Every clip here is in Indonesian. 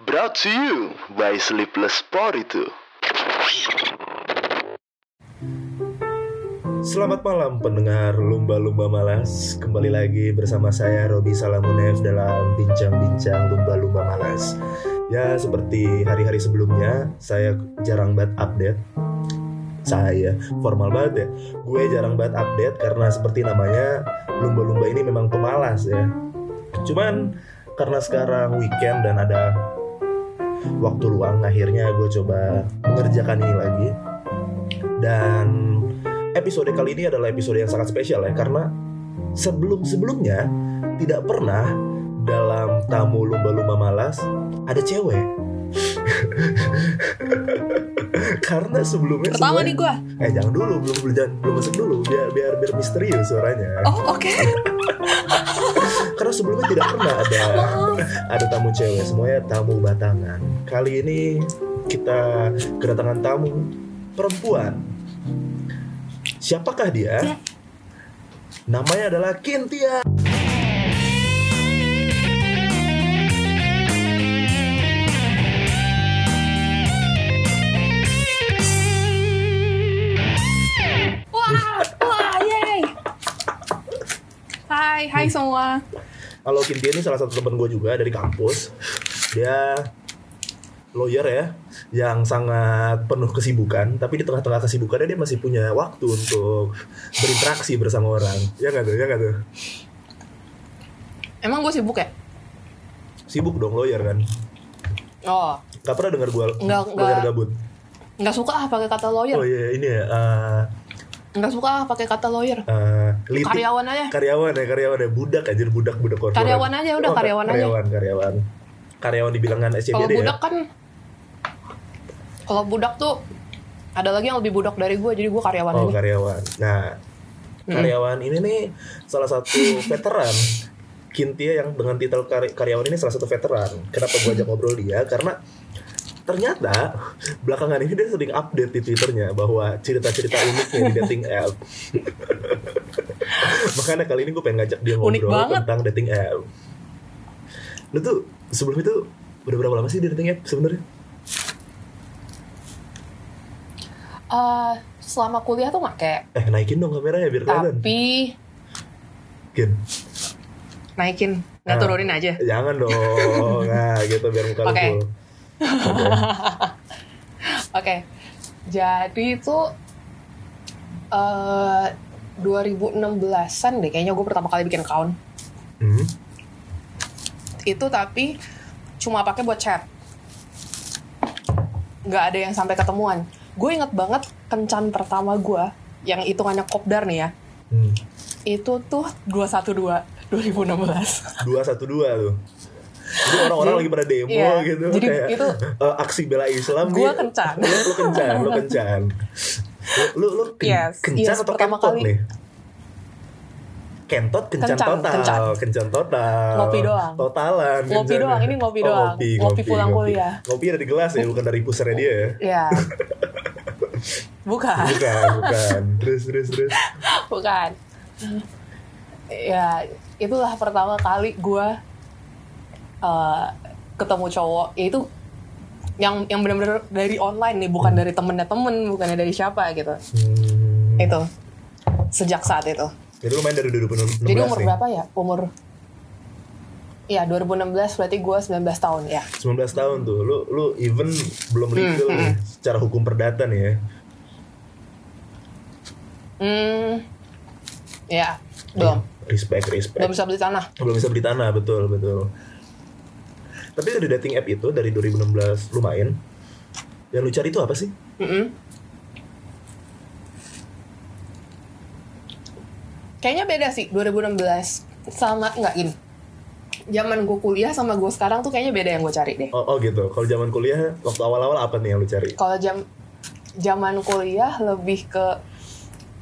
Brought to you by Sleepless itu. Selamat malam pendengar Lumba-Lumba Malas. Kembali lagi bersama saya Robi Salamunev dalam Bincang-Bincang Lumba-Lumba Malas. Ya seperti hari-hari sebelumnya Saya jarang banget update. Saya, formal banget ya. Gue jarang banget update karena seperti namanya Lumba-Lumba ini memang pemalas ya. Cuman karena sekarang weekend dan ada waktu luang Akhirnya gue coba mengerjakan ini lagi Dan episode kali ini adalah episode yang sangat spesial ya karena sebelum-sebelumnya tidak pernah dalam tamu lumba-lumba malas ada cewek. karena sebelumnya Pertama semuanya- nih gua. Eh jangan dulu, belum belum belum masuk dulu biar biar biar misterius suaranya. Oh oke. Karena sebelumnya tidak pernah ada ada tamu cewek, semuanya tamu batangan. Kali ini kita kedatangan tamu perempuan. Siapakah dia? Ya. Namanya adalah Kintia. Hai, hai semua. Kalau Kintia ini salah satu teman gue juga dari kampus. Dia lawyer ya, yang sangat penuh kesibukan. Tapi di tengah-tengah kesibukannya dia masih punya waktu untuk berinteraksi bersama orang. Ya nggak tuh, ya nggak tuh. Emang gue sibuk ya? Sibuk dong lawyer kan. Oh, Gak pernah dengar gue lawyer gabut. nggak suka ah pakai kata lawyer. Oh iya ini ya. eh, Nggak suka pakai kata lawyer. eh, litik. Karyawan aja. Karyawan ya, karyawan ya. Budak aja, budak, budak korporat. Karyawan aja, udah, Oh, karyawan aja. Karyawan, karyawan. Karyawan dibilangan Kalau SCBD budak ya. kan, kalau budak tuh ada lagi yang lebih budak dari gue, jadi gue karyawan Oh aja. karyawan. Nah, karyawan ini nih salah satu veteran. Kintia yang dengan titel kar- karyawan ini salah satu veteran. Kenapa gue ajak ngobrol dia? Karena ternyata belakangan ini dia sering update di twitternya bahwa cerita-cerita uniknya di dating app. Makanya kali ini gue pengen ngajak dia ngobrol tentang dating app. Lu tuh sebelum itu udah berapa lama sih di dating app sebenarnya? Eh, selama kuliah tuh nggak kayak, Eh naikin dong kameranya biar kelihatan. tapi Kin. naikin, nggak Ah. turunin aja. Jangan dong. Nah, gitu biar muka lu Oke. jadi itu eh 2016an deh kayaknya gue pertama kali bikin account. Hmm. Itu tapi cuma pakai buat chat. Nggak ada yang sampai ketemuan. Gue inget banget kencan pertama gue yang hitungannya kopdar nih ya. Hmm. Itu tuh 212 2016. Dua satu dua tuh. Jadi orang-orang lagi pada demo iya, gitu jadi kayak itu- eh, aksi bela Islam Gua nih. kencan. Lu, lu kencan, lu kencan. Lu lu, lu ken- Yes, kencan yes, atau pertama kentot kali. nih? Kentot kencan, Kencan, total, kencan. kencan total. Ngopi doang. Totalan. Ngopi kencan. doang, ini ngopi Oh, doang. Ngopi, Ngopi pulang kuliah. Ngopi ada di gelas ya, bukan dari pusernya dia ya. Ya. Bukan. Bukan, bukan. Terus terus terus. bukan ya itulah pertama kali gue uh, ketemu cowok ya itu yang yang benar-benar dari online nih bukan dari temennya temen bukannya dari siapa gitu Hmm. itu sejak saat itu Jadi lu main dari 2016 jadi umur nih? berapa ya umur Iya 2016 berarti gue 19 tahun ya 19 tahun tuh. Lu lu even belum legal Hmm, nih secara hukum perdata nih ya. hmm ya belum Respect, respect. belum bisa beli tanah Belum bisa beli tanah, betul, betul. Tapi dari dating app itu dari 2016 lu main. Yang lu cari itu apa sih? Mm-mm. Kayaknya beda sih 2016 sama nggak gini. Zaman gue kuliah sama gue sekarang tuh kayaknya beda yang gue cari deh. Oh, oh gitu. Kalau zaman kuliah waktu awal-awal apa nih yang lu cari? Kalau jam zaman kuliah lebih ke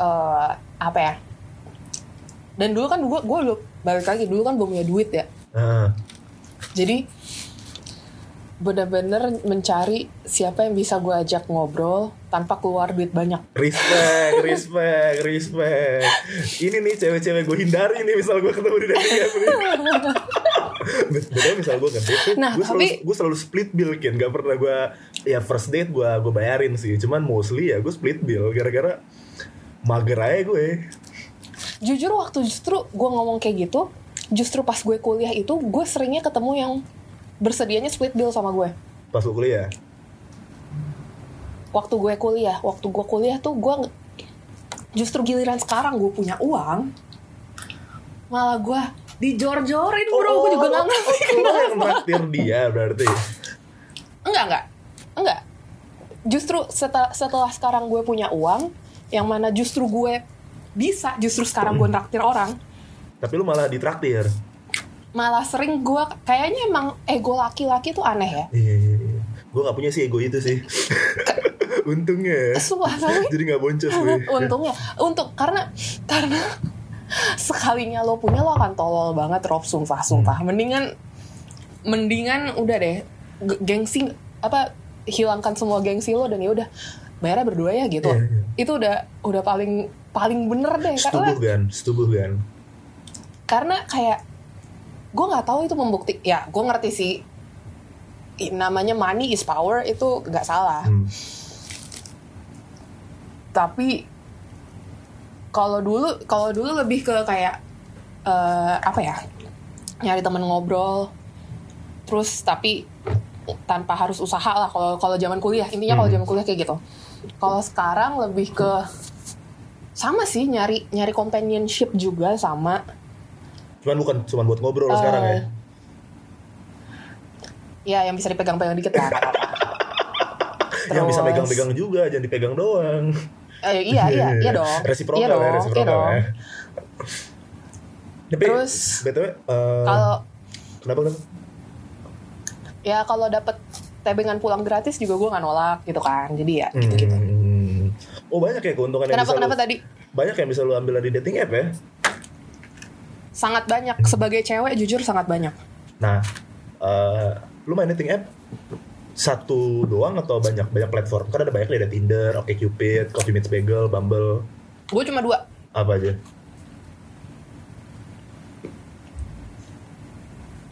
eh, apa ya? Dan dulu kan gue gue balik lagi dulu kan belum punya duit ya. Ah, Jadi bener-bener mencari siapa yang bisa gue ajak ngobrol tanpa keluar duit banyak. respect, respect, respect. Ini nih cewek-cewek gue hindari nih misal gue ketemu di dating app nih. Betul misal gue ngedate tuh, Nah, gue selalu, tapi- gue selalu split bill kan, gak pernah gue ya first date gue gue bayarin sih, cuman mostly ya gue split bill gara-gara mager aja gue. jujur waktu justru gue ngomong kayak gitu justru pas gue kuliah itu gue seringnya ketemu yang bersedianya split bill sama gue. Pas lu kuliah, waktu gue kuliah waktu gue kuliah tuh gue justru giliran sekarang gue punya uang malah gue dijor-jorin bro. Gue juga nggak ngerti oh, oh, lo yang traktir dia berarti. enggak enggak. Enggak. Justru setelah setelah sekarang gue punya uang yang mana justru gue bisa justru sekarang gue traktir orang. Tapi lu malah ditraktir. Malah sering gue kayaknya emang ego laki-laki tuh aneh ya Iya, iya, iya. Gue gak punya sih ego itu sih. Untungnya. Tapi Jadi gak boncos gue. untungnya untuk karena karena sekalinya lo punya lo akan tolol banget Rob sumpah sumpah mendingan mendingan udah deh gengsi apa hilangkan semua gengsi lo dan ya udah bayarnya berdua ya gitu Iya, iya. itu udah udah paling paling bener deh karena Setubuh kan, setubuh kan. karena kayak gue nggak tahu itu membukti ya gue ngerti sih. Namanya money is power itu nggak salah. Hmm. tapi kalau dulu kalau dulu lebih ke kayak eh, apa ya nyari temen ngobrol. Terus tapi tanpa harus usaha lah kalau kalau zaman kuliah. Intinya kalau Hmm. zaman kuliah kayak gitu. Kalau sekarang lebih ke sama sih nyari nyari companionship juga sama Cuman bukan cuma buat ngobrol Eh, sekarang ya. ya yang bisa dipegang-pegang dikit lah. Yang bisa pegang-pegang juga, jangan dipegang doang. Eh, iya iya iya dong Resiprokal iya ya, dong, iya resiprokal dong. ya. Tapi, Terus- BTW, eh, kalau kenapa kenapa? ya kalau dapet tebengan pulang gratis juga gue nggak nolak gitu kan jadi ya gitu-gitu Hmm. Oh banyak ya keuntungan yang kenapa bisa kenapa lu, tadi banyak yang bisa lu ambil dari dating app ya. Sangat banyak. Sebagai cewek jujur sangat banyak. Nah, eh, lu main dating app satu doang atau banyak banyak platform? Kan ada banyak ada Tinder, OkCupid, Coffee Meets Bagel, Bumble, gue cuma dua. Apa aja?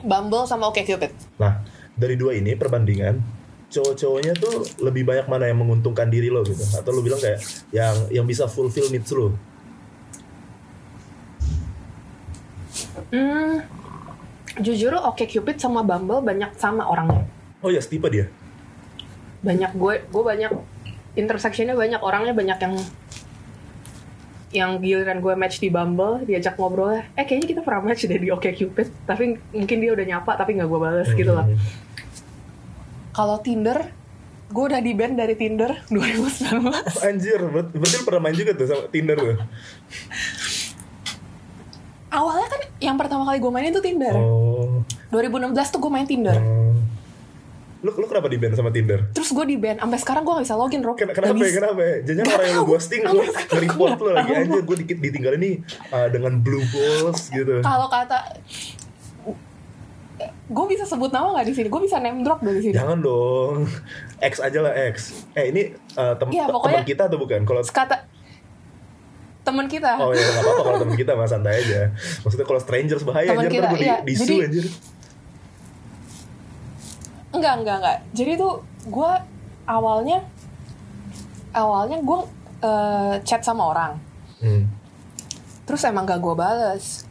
Bumble sama OkCupid Nah, dari dua ini perbandingan cowok-cowoknya tuh lebih banyak mana yang menguntungkan diri lo gitu? Atau lu bilang kayak yang yang bisa fulfill needs lo hmm, jujur OkCupid sama Bumble banyak sama orangnya. Oh ya setipe dia. Banyak gue gue banyak intersectionnya banyak orangnya banyak yang yang giliran gue match di Bumble diajak ngobrol eh kayaknya kita pernah match deh di OkCupid tapi mungkin dia udah nyapa tapi nggak gue balas gitu lah. Hmm. kalau Tinder gue udah di ban dari Tinder 2019 anjir ber- berarti pernah main juga tuh sama Tinder tuh? Awalnya yang pertama kali gue mainin tuh Tinder oh 2016 tuh gue main Tinder Oh. lu lu kenapa di ban sama Tinder terus gue di ban sampai sekarang gue gak bisa login Rob Ken- Kenapa ya? Kenapa ya? Jangan orang yang lu ghosting lu nge-report lu lagi anjir gue dikit ditinggalin nih uh, dengan blue balls gitu. kalau kata gue bisa sebut nama gak di sini gue bisa name drop dari sini Jangan dong. X aja lah X. Eh ini uh, tem te- pokoknya- teman kita atau bukan? Kalau kata teman kita Oh ya nggak apa-apa kalau teman kita mah santai aja. Maksudnya kalau strangers bahaya Teman anjir kita, gue iya. di Jadi- anjir. enggak enggak enggak jadi tuh gue awalnya awalnya gue eh, chat sama orang Hmm. terus emang gak gue bales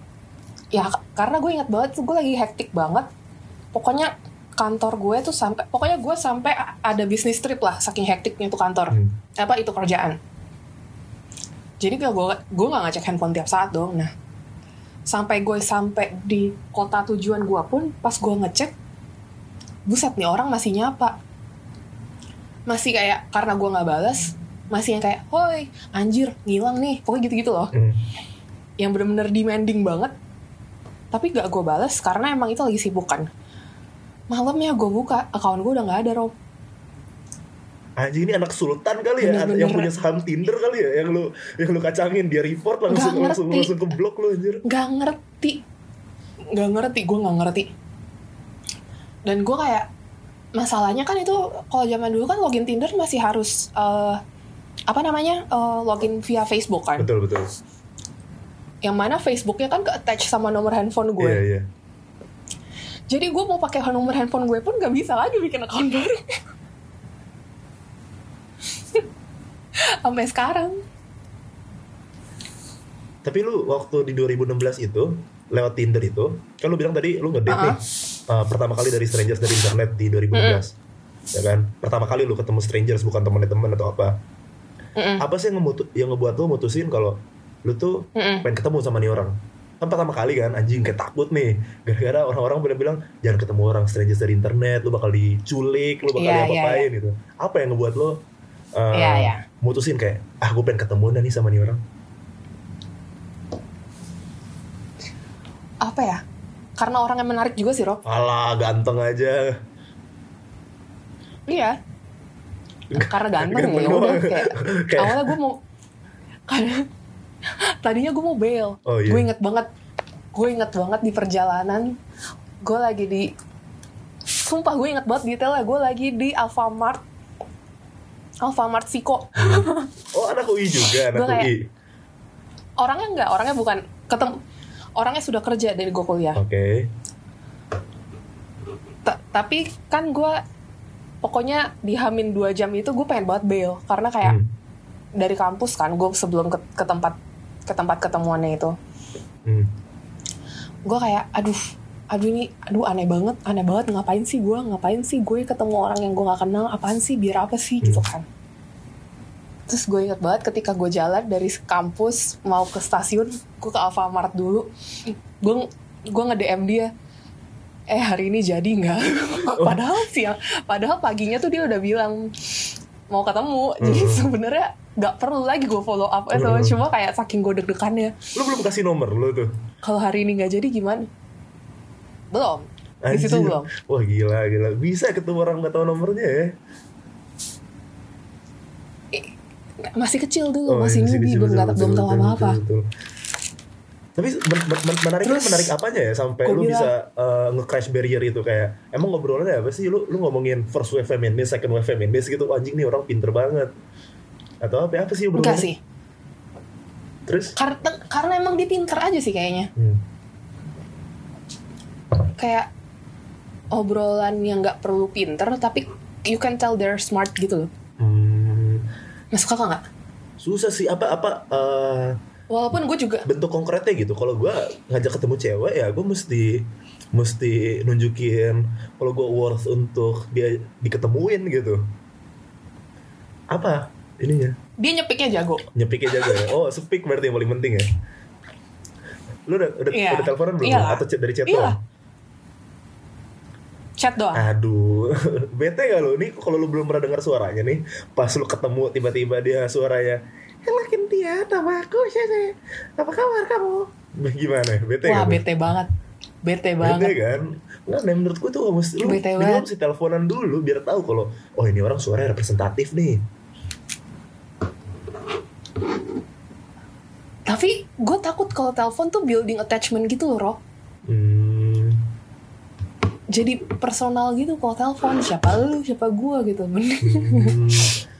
ya karena gue ingat banget tuh gue lagi hektik banget pokoknya kantor gue tuh sampai pokoknya gue sampai ada bisnis trip lah saking hektiknya tuh kantor Hmm. apa itu kerjaan jadi gak gue gue gak ngecek handphone tiap saat dong. Nah sampai gue sampai di kota tujuan gue pun pas gue ngecek buset nih orang masih nyapa. Masih kayak karena gue nggak balas masih yang kayak hoi anjir ngilang nih. Pokoknya gitu-gitu loh. Hmm. yang bener-bener demanding banget. Tapi gak gue balas karena emang itu lagi sibuk kan. Malamnya gue buka akun gue udah nggak ada Rob Anjing ini anak sultan kali ya, Bener-bener. yang punya saham Tinder kali ya, yang lu yang lu kacangin dia report langsung langsung langsung ke blok lu anjir. nggak ngerti nggak ngerti gue nggak ngerti dan gue kayak masalahnya kan itu kalau zaman dulu kan login Tinder masih harus eh, apa namanya eh, login via Facebook kan Betul betul. yang mana Facebooknya kan ke attach sama nomor handphone gue Iya iya. Jadi gue mau pakai nomor handphone gue pun gak bisa lagi bikin account baru. Sampai sekarang. Tapi lu waktu di 2016 itu lewat Tinder itu, kan lu bilang tadi lu ngedate Uh-uh. nih uh, pertama kali dari strangers dari internet di 2016. Ya kan? Pertama kali lu ketemu strangers bukan temen teman atau apa. Mm-mm. Apa sih yang ngemutu yang ngebuat lu mutusin kalau lu tuh Mm-mm. pengen ketemu sama nih orang? Kan pertama kali kan anjing kayak takut nih gara-gara orang-orang pada bilang jangan ketemu orang strangers dari internet, lu bakal diculik, lu bakal Iya, diapa-apain gitu. Apa yang ngebuat lu uh, Iya, iya. mutusin kayak ah gue pengen ketemu nih sama nih orang? Apa ya? Karena orang yang menarik juga sih, Rob. Alah ganteng aja. Iya. Karena ganteng ya Ganteng udah doang. kayak Kayak- awalnya gue mau karena tadinya gue mau bail. Oh, iya. Gue inget banget gue inget banget di perjalanan gue lagi di sumpah gue inget banget detailnya gue lagi di Alfamart Alfamart Siko Oh anak UI juga anak Gua kayak- UI. orangnya enggak orangnya bukan ketemu orangnya sudah kerja dari gue kuliah Oke. Ta- tapi kan gue pokoknya di Hamin 2 jam itu gue pengen banget bail karena kayak Hmm. dari kampus kan gue sebelum ke, ke tempat ke tempat ketemuannya itu Hmm. gue kayak aduh aduh ini aduh aneh banget aneh banget ngapain sih gue ngapain sih gue ketemu orang yang gue nggak kenal apaan sih biar apa sih gitu kan terus gue inget banget ketika gue jalan dari kampus mau ke stasiun gue ke Alfamart dulu gue gue nge DM dia eh hari ini jadi nggak padahal siang padahal paginya tuh dia udah bilang mau ketemu jadi Hmm. sebenarnya nggak perlu lagi gue follow up itu Hmm. cuma kayak saking gue deg-degannya Lu belum kasih nomor lu tuh. kalau hari ini nggak jadi gimana belum di situ Anjir. belum Wah gila gila. Bisa ketemu orang nggak tahu nomornya ya. masih kecil dulu Oh, masih iya, newbie belum nggak belum tahu betul, apa apa betul, betul. Tapi men- men- men- menariknya Terus, menarik apanya ya sampai lu bilang- bisa uh, nge-crash barrier itu kayak emang ngobrolannya apa sih lu lu ngomongin first wave feminis, second wave feminis gitu anjing nih orang pinter banget. Atau apa apa sih obrolannya? enggak sih Terus karena karena emang dia pinter aja sih kayaknya hmm. Kayak obrolan yang nggak perlu pinter tapi you can tell they're smart gitu loh. Hmm, masuk akal nggak? Susah sih apa apa uh, walaupun gue juga bentuk konkretnya gitu. Kalau gue ngajak ketemu cewek ya gue mesti mesti nunjukin kalau gue worth untuk dia diketemuin gitu. Apa ininya? Dia nyepiknya jago. Nyepiknya jago ya? Oh speak berarti yang paling penting ya? Lu udah udah, Iya. udah teleponan belum? Iyalah. atau chat dari chat Iyalah. doang? Chat doang aduh bete gak lu nih kalau lu belum pernah dengar suaranya nih pas lu ketemu tiba-tiba dia suaranya Halo Cynthia, nama aku Shese. Apa kabar kamu? Gimana? Bete wah gak? bete banget bete Bete banget kan? Nah, nah menurutku tuh mesti lu Bete banget. mesti teleponan dulu biar tahu kalau oh ini orang suaranya representatif nih. tapi gue takut kalau telepon tuh building attachment gitu loh Rob Hmm, jadi personal gitu kalau telepon siapa lu siapa gue gitu. Mending hmm,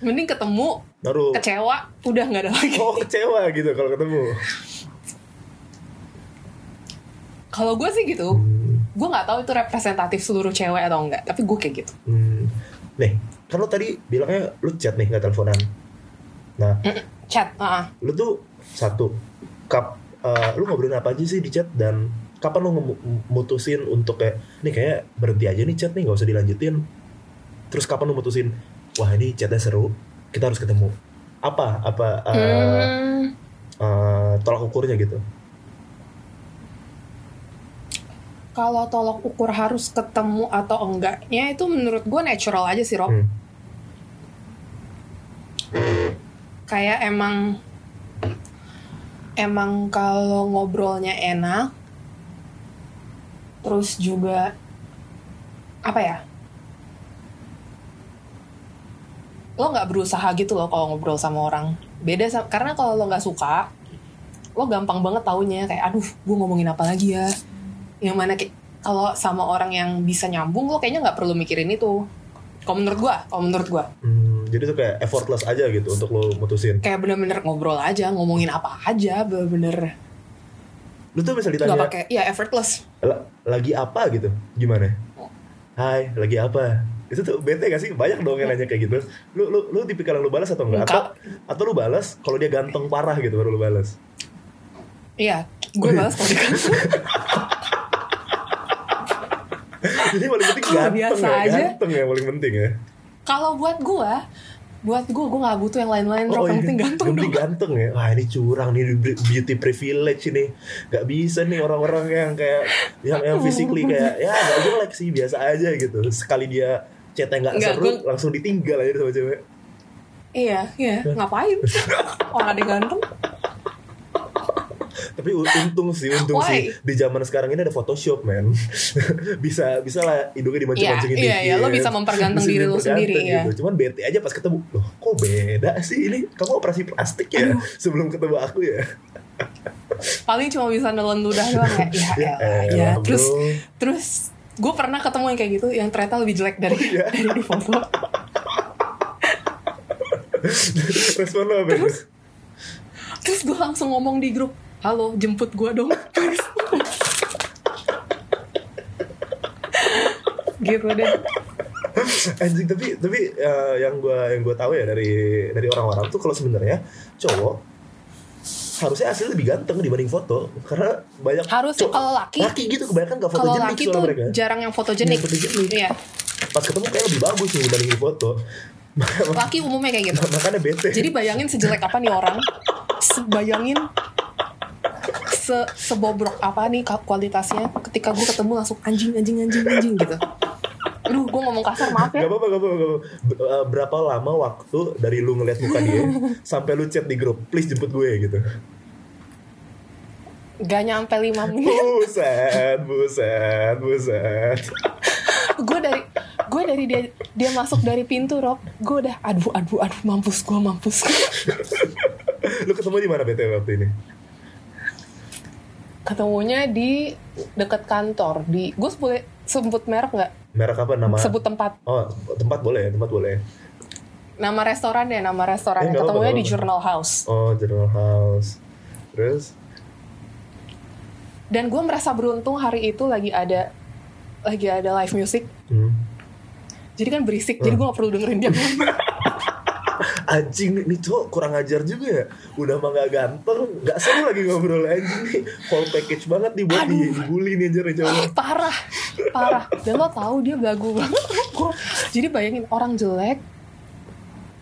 mending ketemu baru. kecewa udah nggak ada lagi. Oh kecewa gitu kalau ketemu. kalau gue sih gitu Hmm, gue nggak tahu itu representatif seluruh cewek atau enggak tapi gue kayak gitu. Hmm. Nih, kan lu tadi bilangnya lu chat nih nggak teleponan. Nah, chat ah lu tuh satu kap eh, lu ngobrolin apa aja sih di chat dan kapan lu ngemu- mutusin untuk kayak nih kayak berhenti aja nih chat nih nggak usah dilanjutin. Terus kapan lu mutusin wah ini chatnya seru kita harus ketemu. Apa? Apa eh, Hmm, eh, tolak ukurnya gitu? Kalau tolok ukur harus ketemu atau enggaknya itu menurut gue natural aja sih Rob. Hmm. kayak emang emang kalau ngobrolnya enak terus juga apa ya? Lo nggak berusaha gitu loh kalau ngobrol sama orang. Beda sama, karena kalau lo nggak suka lo gampang banget taunya kayak aduh gue ngomongin apa lagi ya? Yang mana kayak kalau sama orang yang bisa nyambung lo kayaknya nggak perlu mikirin itu. Kalau menurut gue kalau menurut gue Hmm, jadi tuh kayak effortless aja gitu untuk lo mutusin. Kayak bener-bener ngobrol aja ngomongin apa aja bener-bener Lu tuh nggak ditanya pakai ya effortless "La- lagi apa gitu, gimana? Hai, lagi apa? Itu tuh bete gak sih? Banyak dong yang nanya kayak gitu. Lu lu lu tipikal yang lu balas atau enggak? Atau atau lu balas kalau dia ganteng parah gitu baru lu balas. iya gue balas kalau dikasih Jadi paling penting ganteng biasa ya, aja. ganteng ya paling penting ya. kalau buat gue buat gue gue nggak butuh yang lain-lain yang penting ganteng yang penting dong ganteng ya. Wah ini curang nih beauty privilege ini. Gak bisa nih orang-orang yang kayak yang yang physically kayak ya gak jelek sih biasa aja gitu. Sekali dia chatnya nggak seru gua- langsung ditinggal aja sama cewek. iya iya ngapain orang ada yang ganteng Tapi untung sih, untung Why? sih di zaman sekarang ini ada Photoshop, man. bisa bisa lah hidungnya dimancing-mancingin Iya, iya, lo bisa memperganteng Bisa diri lo sendiri, gitu. Cuman bete aja pas ketemu, loh kok beda sih ini? Kamu operasi plastik ya sebelum ketemu aku ya? paling cuma bisa nelen ludah doang ya ya, Ya elah, ya. elah, terus bro. terus gue pernah ketemu yang kayak gitu yang ternyata lebih jelek dari Oh, iya? dari di foto Respon lo apa? itu? terus gue langsung ngomong di grup halo jemput gue dong gitu deh. Anjing tapi tapi eh, yang gua yang gua tahu ya dari dari orang-orang tuh kalau sebenarnya cowok harusnya asli lebih ganteng dibanding foto. Karena banyak Harus, kalau laki- laki gitu kebanyakan gak kalau fotogenik laki soalnya tuh mereka. jarang yang fotogenik. Yang fotogenik. iya. Pas ketemu kayak lebih bagus nih dibanding di foto. Laki umumnya kayak gitu. Makanya bete. Jadi bayangin sejelek apa nih orang? Bayangin se sebobrok apa nih kualitasnya ketika gue ketemu langsung anjing anjing anjing anjing gitu. Aduh gue ngomong kasar maaf ya. Gak apa-apa, gak apa-apa, eh, Berapa lama waktu dari lu ngeliat muka dia Sampai lu chat di grup Please jemput gue gitu. Gak nyampe 5 menit. Buset, buset, buset. Gue dari gue dari dia dia masuk dari pintu Rob. Gue udah aduh aduh aduh mampus gue mampus Lu ketemu di mana BTW waktu ini? Ketemunya di dekat kantor di gue boleh sebut merek nggak Merek apa nama? sebut tempat Oh, tempat boleh, tempat boleh. nama restoran ya nama restoran Eh, ketemunya di Journal House Oh, Journal House. Terus? dan gue merasa beruntung hari itu lagi ada lagi ada live music Hmm. jadi kan berisik jadi gue gak perlu dengerin dia Anjing nih cowok kurang ajar juga ya. Udah mah gak ganteng Gak seru lagi ngobrol anjing nih. Full package banget nih buat di, dibully nih anjir nih cowok parah parah. Dan lo tahu dia belagu banget. Jadi bayangin orang jelek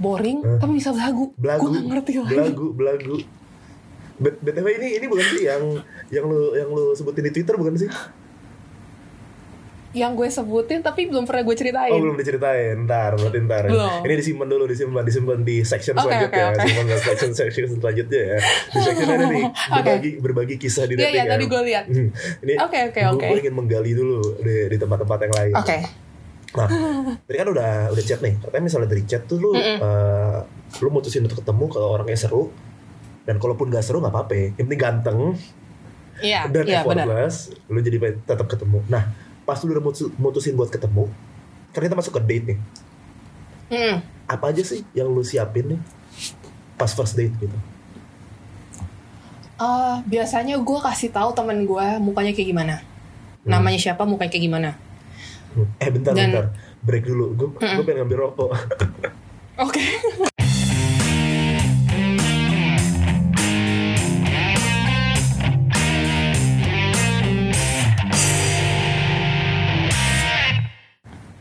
boring Hah? tapi bisa belagu. Belagu gue gak ngerti lagi. Belagu, belagu. BTW ini ini bukan sih yang yang lu yang lu sebutin di Twitter bukan sih? Yang gue sebutin tapi belum pernah gue ceritain Oh belum diceritain, ntar berarti ntar Belum. Ini disimpan dulu, disimpan, disimpan di section Oke, selanjutnya oke, oke. Simpan di section, section selanjutnya ya Di section ada nih, berbagi, berbagi kisah di Iya, dating iya, ya tadi gue lihat. Hmm, Ini Oke, oke, oke. Gue ingin menggali dulu di, di tempat-tempat yang lain oke Nah, tadi kan udah udah chat nih. Katanya misalnya dari chat tuh lu eh, lu mutusin untuk ketemu kalau orangnya seru. Dan kalaupun gak seru nggak apa-apa. Yang penting ganteng iya dan iya benar effortless, lu jadi tetap ketemu. Nah, pas lu udah mutu- mutusin buat ketemu, kan kita masuk ke date nih. Hmm. Apa aja sih yang lu siapin nih pas first date gitu? Eh, biasanya gue kasih tahu temen gue mukanya kayak gimana namanya siapa mukanya kayak gimana Hmm. Eh bentar Dan- bentar, break dulu. Gue gue pengen ngambil rokok. oke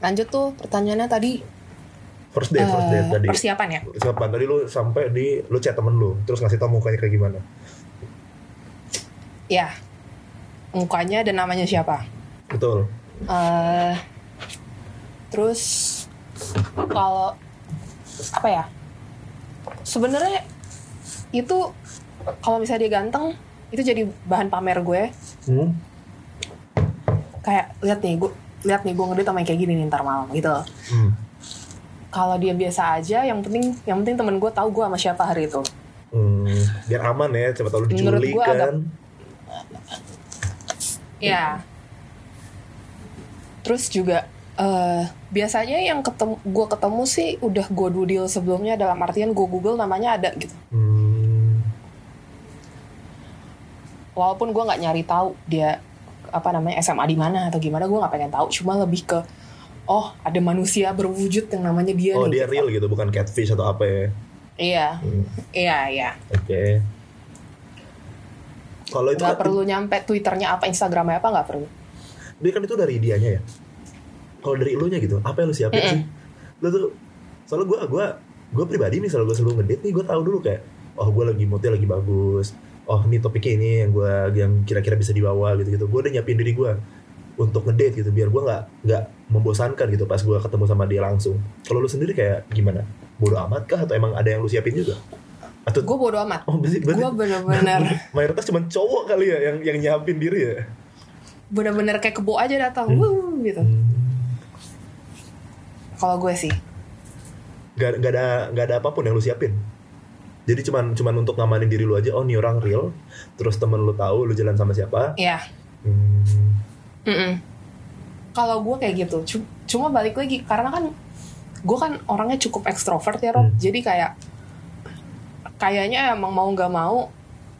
lanjut tuh pertanyaannya tadi First date, first eh, date tadi. persiapan ya Siapa? Tadi lu sampai di lu chat temen lu, terus ngasih tau mukanya kayak gimana? ya mukanya dan namanya siapa Betul. eh terus kalau apa ya sebenarnya itu kalau misalnya dia ganteng itu jadi bahan pamer gue Hmm? kayak lihat nih gue lihat nih gue ngedit sama yang kayak gini nih ntar malam gitu. Hmm. kalau dia biasa aja yang penting yang penting temen gue tahu gue sama siapa hari itu. Hmm, biar aman ya, coba tahu lu Menurut diculik kan. agak- ya terus juga eh biasanya yang ketemu gue ketemu sih udah gue dudil sebelumnya dalam artian gue google namanya ada gitu. Hmm, walaupun gue nggak nyari tahu dia apa namanya SMA di mana atau gimana gue nggak pengen tahu cuma lebih ke oh ada manusia berwujud yang namanya dia Oh nih dia real gitu, bukan catfish atau apa ya? iya Hmm, iya iya Oke. Kalau itu nggak kan, perlu nyampe twitternya apa instagramnya apa nggak perlu dia kan itu dari dianya ya. Kalau dari elunya gitu, apa yang lu siapin Mm-mm. sih? Lu tuh, soalnya gue gue gue pribadi nih selalu gue selalu ngedate nih gue tahu dulu kayak, oh gue lagi moodnya lagi bagus. Oh ini topiknya ini yang gue yang kira-kira bisa dibawa gitu gitu. Gue udah nyiapin diri gue untuk ngedate gitu biar gue nggak nggak membosankan gitu pas gue ketemu sama dia langsung. Kalau lu sendiri kayak gimana? Bodoh amat kah atau emang ada yang lu siapin juga? Atau gue bodo amat oh berarti, berarti gue bener-bener mayoritas cuma cowok kali ya yang yang nyiapin diri ya? bener-bener kayak kebo aja datang Hmm. Wuh, gitu kalau gue sih Gak, gak ada gak ada apa pun yang lu siapin. Jadi cuman cuman untuk ngamanin diri lu aja. Oh nih orang real. Terus temen lu tahu lu jalan sama siapa. ya Hmm, Mm-mm. Kalau gue kayak gitu, cu- cuma balik lagi karena kan gue kan orangnya cukup ekstrovert ya Rob, Hmm. jadi kayak kayaknya emang mau nggak mau,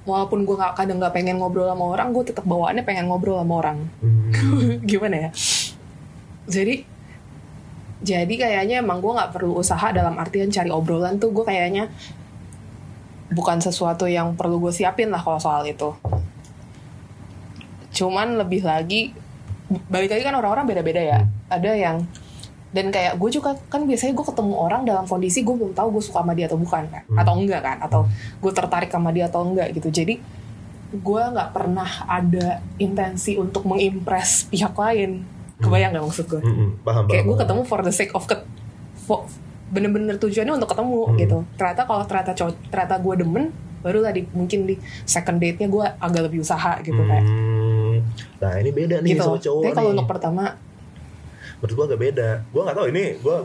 walaupun gue nggak kadang nggak pengen ngobrol sama orang, gue tetap bawaannya pengen ngobrol sama orang. hmm, Gimana ya? Jadi jadi kayaknya emang gue nggak perlu usaha dalam artian cari obrolan tuh gue kayaknya bukan sesuatu yang perlu gue siapin lah kalau soal itu. Cuman lebih lagi balik lagi kan orang-orang beda-beda ya. Ada yang dan kayak gue juga kan biasanya gue ketemu orang dalam kondisi gue belum tahu gue suka sama dia atau bukan kan Hmm. atau enggak kan atau gue tertarik sama dia atau enggak gitu jadi gue nggak pernah ada intensi untuk mengimpress pihak lain kebayang nggak maksud gue hmm, hmm, paham kayak paham, gue paham. ketemu for the sake of ket fo- bener-bener tujuannya untuk ketemu Hmm. gitu ternyata kalau ternyata cowok ternyata gue demen baru lah di mungkin di second date nya gue agak lebih usaha gitu kayak Hmm, Nah ini beda nih gitu sama cowok tapi kalau untuk pertama Menurut gue agak beda. Gue gak tahu ini gue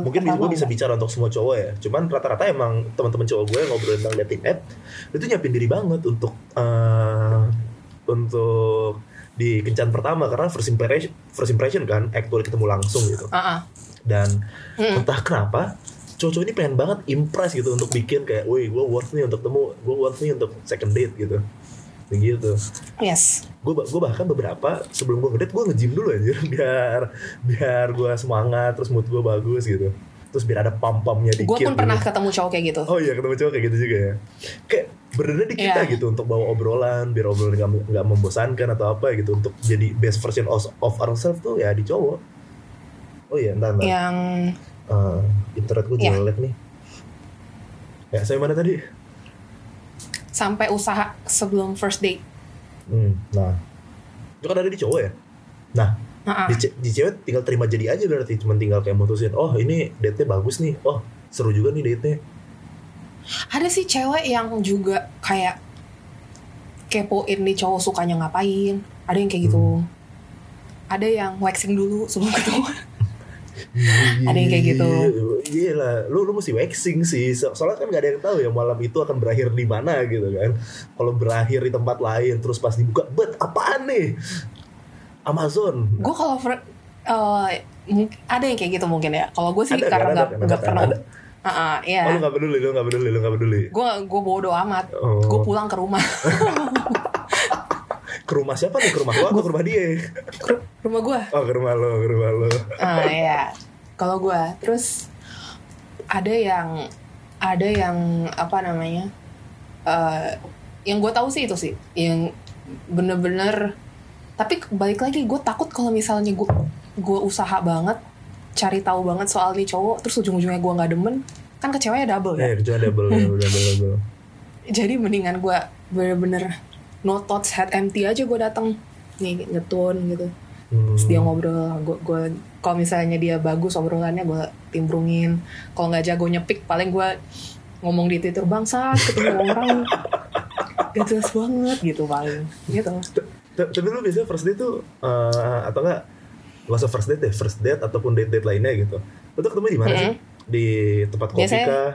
mungkin gue bisa bicara untuk semua cowok ya. Cuman rata-rata emang teman-teman cowok gue yang ngobrol tentang dating app itu nyiapin diri banget untuk eh, untuk di kencan pertama karena first impression first impression kan actual ketemu langsung gitu. Ah, ah. Dan Mm-mm. entah kenapa cowok-cowok ini pengen banget impress gitu untuk bikin kayak, woi gue worth nih untuk temu, gue worth nih untuk second date gitu. Begitu. yes Gue gue bahkan beberapa sebelum gue ngedate gue nge-gym dulu aja biar biar gue semangat terus mood gue bagus gitu. Terus biar ada pam-pamnya dikit. gue pun gitu. pernah ketemu cowok kayak gitu Oh iya ketemu cowok kayak gitu juga ya. Kayak bener di kita Iya. gitu untuk bawa obrolan biar obrolan nggak nggak membosankan atau apa gitu untuk jadi best version of, of ourselves tuh ya di cowok. Oh iya, entar, entar. yang Eh, internet gue Iya. jelek nih. Ya, saya mana tadi? sampai usaha sebelum first date Hmm, nah, itu kan ada di cowok ya. Nah, Ah, ah. di, ce- di cewek tinggal terima jadi aja berarti, cuma tinggal kayak mutusin. Oh, ini date-nya bagus nih. Oh, seru juga nih date-nya. ada sih cewek yang juga kayak kepoin nih cowok sukanya ngapain ada yang kayak gitu Hmm. ada yang waxing dulu sebelum ketemu Ada yang kayak gitu. Iya lah, lu lu mesti waxing sih. So- Soalnya kan gak ada yang tahu ya malam itu akan berakhir di mana gitu kan. Kalau berakhir di tempat lain terus pas dibuka, bet apaan nih? Amazon. gue kalau eh, mung- ada yang kayak gitu mungkin ya kalau gue sih Ada, karena ada, nggak ada, nggak ada, pernah ada. Ah, ah, iya Oh, lu gak peduli, lu gak peduli, lu gak peduli. gue gue bodo amat Oh. gue pulang ke rumah Ke rumah siapa nih? Ke rumah lu atau ke rumah dia? ke rumah gue Oh, ke rumah lo, ke rumah lo. ah ya kalau gue terus ada yang ada yang apa namanya eh yang gue tahu sih itu sih yang bener-bener tapi balik lagi gue takut kalau misalnya gue gue usaha banget cari tahu banget soal nih cowok terus ujung-ujungnya gue nggak demen kan kecewanya double ya Eh, kecuali double, double, double, double. jadi mendingan gue bener-bener no thoughts head empty aja gue datang nih ngetun gitu Hmm. Terus dia ngobrol gue gue kalau misalnya dia bagus obrolannya gue timbrungin kalau nggak jago nyepik paling gue ngomong di twitter bangsa ketemu orang gak jelas banget gitu paling gitu Ta- Tapi lu biasanya first date tuh eh, atau enggak Gak usah first date deh, first date ataupun date-date lainnya gitu. Lu tuh ketemu di mana sih? Di tempat kopi kah?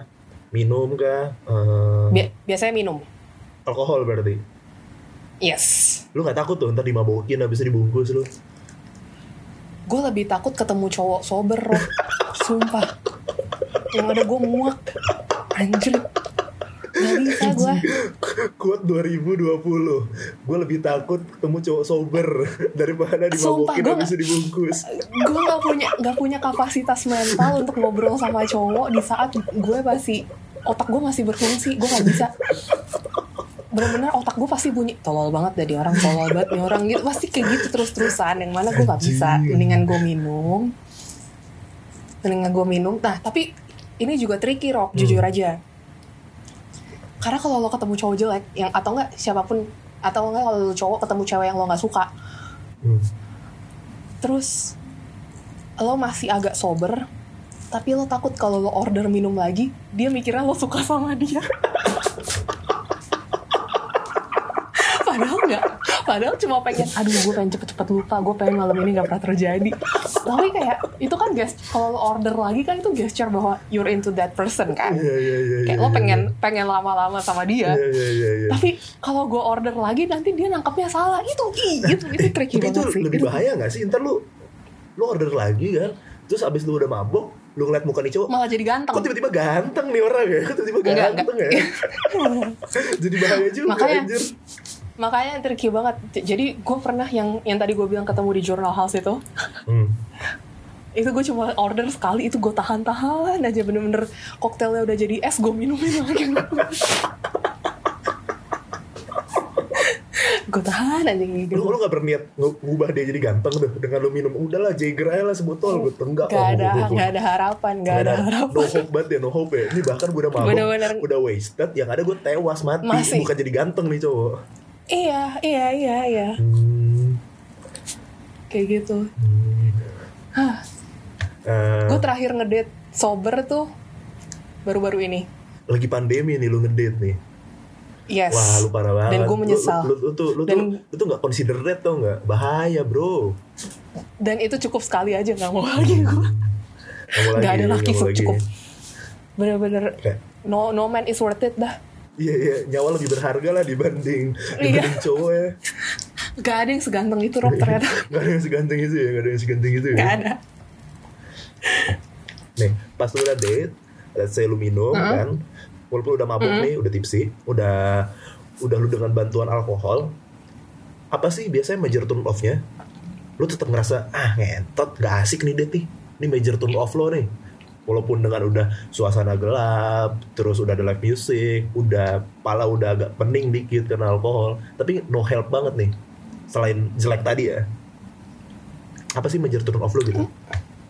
Minum kah? Eh, Bi- biasanya minum alkohol berarti. Yes. Lu gak takut tuh ntar dimabokin habis itu dibungkus lu? gue lebih takut ketemu cowok sober Rob. sumpah. Yang ada gue muak. Anjir. Gak bisa gue. Kuat 2020 Gue lebih takut ketemu cowok sober Daripada Sumpah, dimabokin gua habis dibungkus. gue nggak punya nggak punya kapasitas mental untuk ngobrol sama cowok di saat gue masih otak gue masih berfungsi. Gue nggak bisa bener-bener otak gue pasti bunyi tolol banget dari orang tolol banget nih orang gitu. Pasti kayak gitu terus-terusan yang mana gue nggak bisa. Mendingan gue minum. Mendingan gue minum. Nah tapi ini juga tricky Rob jujur aja. Karena kalau lo ketemu cowok jelek yang atau enggak siapa pun atau enggak kalau lo cowok ketemu cewek yang lo nggak suka. Hmm. terus lo masih agak sober tapi lo takut kalau lo order minum lagi dia mikirnya lo suka sama dia padahal nggak padahal cuma pengen aduh gue pengen cepet-cepet lupa gue pengen malam ini nggak pernah terjadi tapi kayak itu kan gesture kalau lo order lagi kan itu gesture bahwa you're into that person kan Iya iya iya kayak iya, lo iya. pengen pengen lama-lama sama dia Iya iya iya iya. tapi kalau gue order lagi nanti dia nangkapnya salah itu ih, itu itu tricky Tapi itu banget sih lebih Itu- bahaya gak sih? Ntar lu Lu order lagi kan Terus abis lu udah mabok Lu ngeliat muka nih cowok malah jadi ganteng Kok tiba-tiba ganteng nih orang ya? Kok tiba-tiba Enggak, ganteng ya? Jadi bahaya juga Makanya- anjir makanya tricky banget. Jadi gue pernah yang yang tadi gue bilang ketemu di journal house itu. Hmm. itu gue cuma order sekali itu gue tahan-tahan aja bener-bener koktelnya udah jadi es gue minumin lagi. Gue tahan aja gitu. Lu, lu gak berniat ngu- ngubah dia jadi ganteng tuh Dengan lu minum Udahlah Jager aja lah sebotol. Gue tenggak gak ada gak ada harapan gak ada harapan. No hope banget ya No hope ya. Ini bahkan gue udah mabok Bener-bener. Udah wasted Yang ada gue tewas mati. Masih. Bukan jadi ganteng nih cowok iya iya iya iya. Hmm. kayak gitu. Hmm. Eh, gue terakhir ngedate sober tuh baru-baru ini. Lagi pandemi nih lu ngedate nih. Yes. Wah lu parah banget. dan gue menyesal. Lu, lu, lu tuh lu Dan- tuh lu tuh gak considerate tau gak Bahaya bro. Dan itu cukup sekali aja nggak mau lagi gue Nggak mau nggak ada nggak laki lagi. cukup. Bener-bener no no man is worth it dah Iya iya. Nyawa lebih berharga lah dibanding Iya. Dibanding cowok ya Gak ada yang seganteng itu Rob ternyata. Gak ada yang seganteng itu ya Gak ada yang seganteng itu ya. Gak ada. Nih pas lu udah date Let's say lu minum Heeh. kan Walaupun udah mabuk nih Udah tipsy Udah Udah lu dengan bantuan alkohol Apa sih biasanya major turn off-nya? Lu tetap ngerasa Ah ngentot Gak asik nih date nih. Ini major turn off lo nih Walaupun dengan udah suasana gelap Terus udah ada live music Udah Pala udah agak pening dikit Karena alkohol. Tapi no help banget nih Selain jelek tadi ya. Apa sih major turn off lo gitu?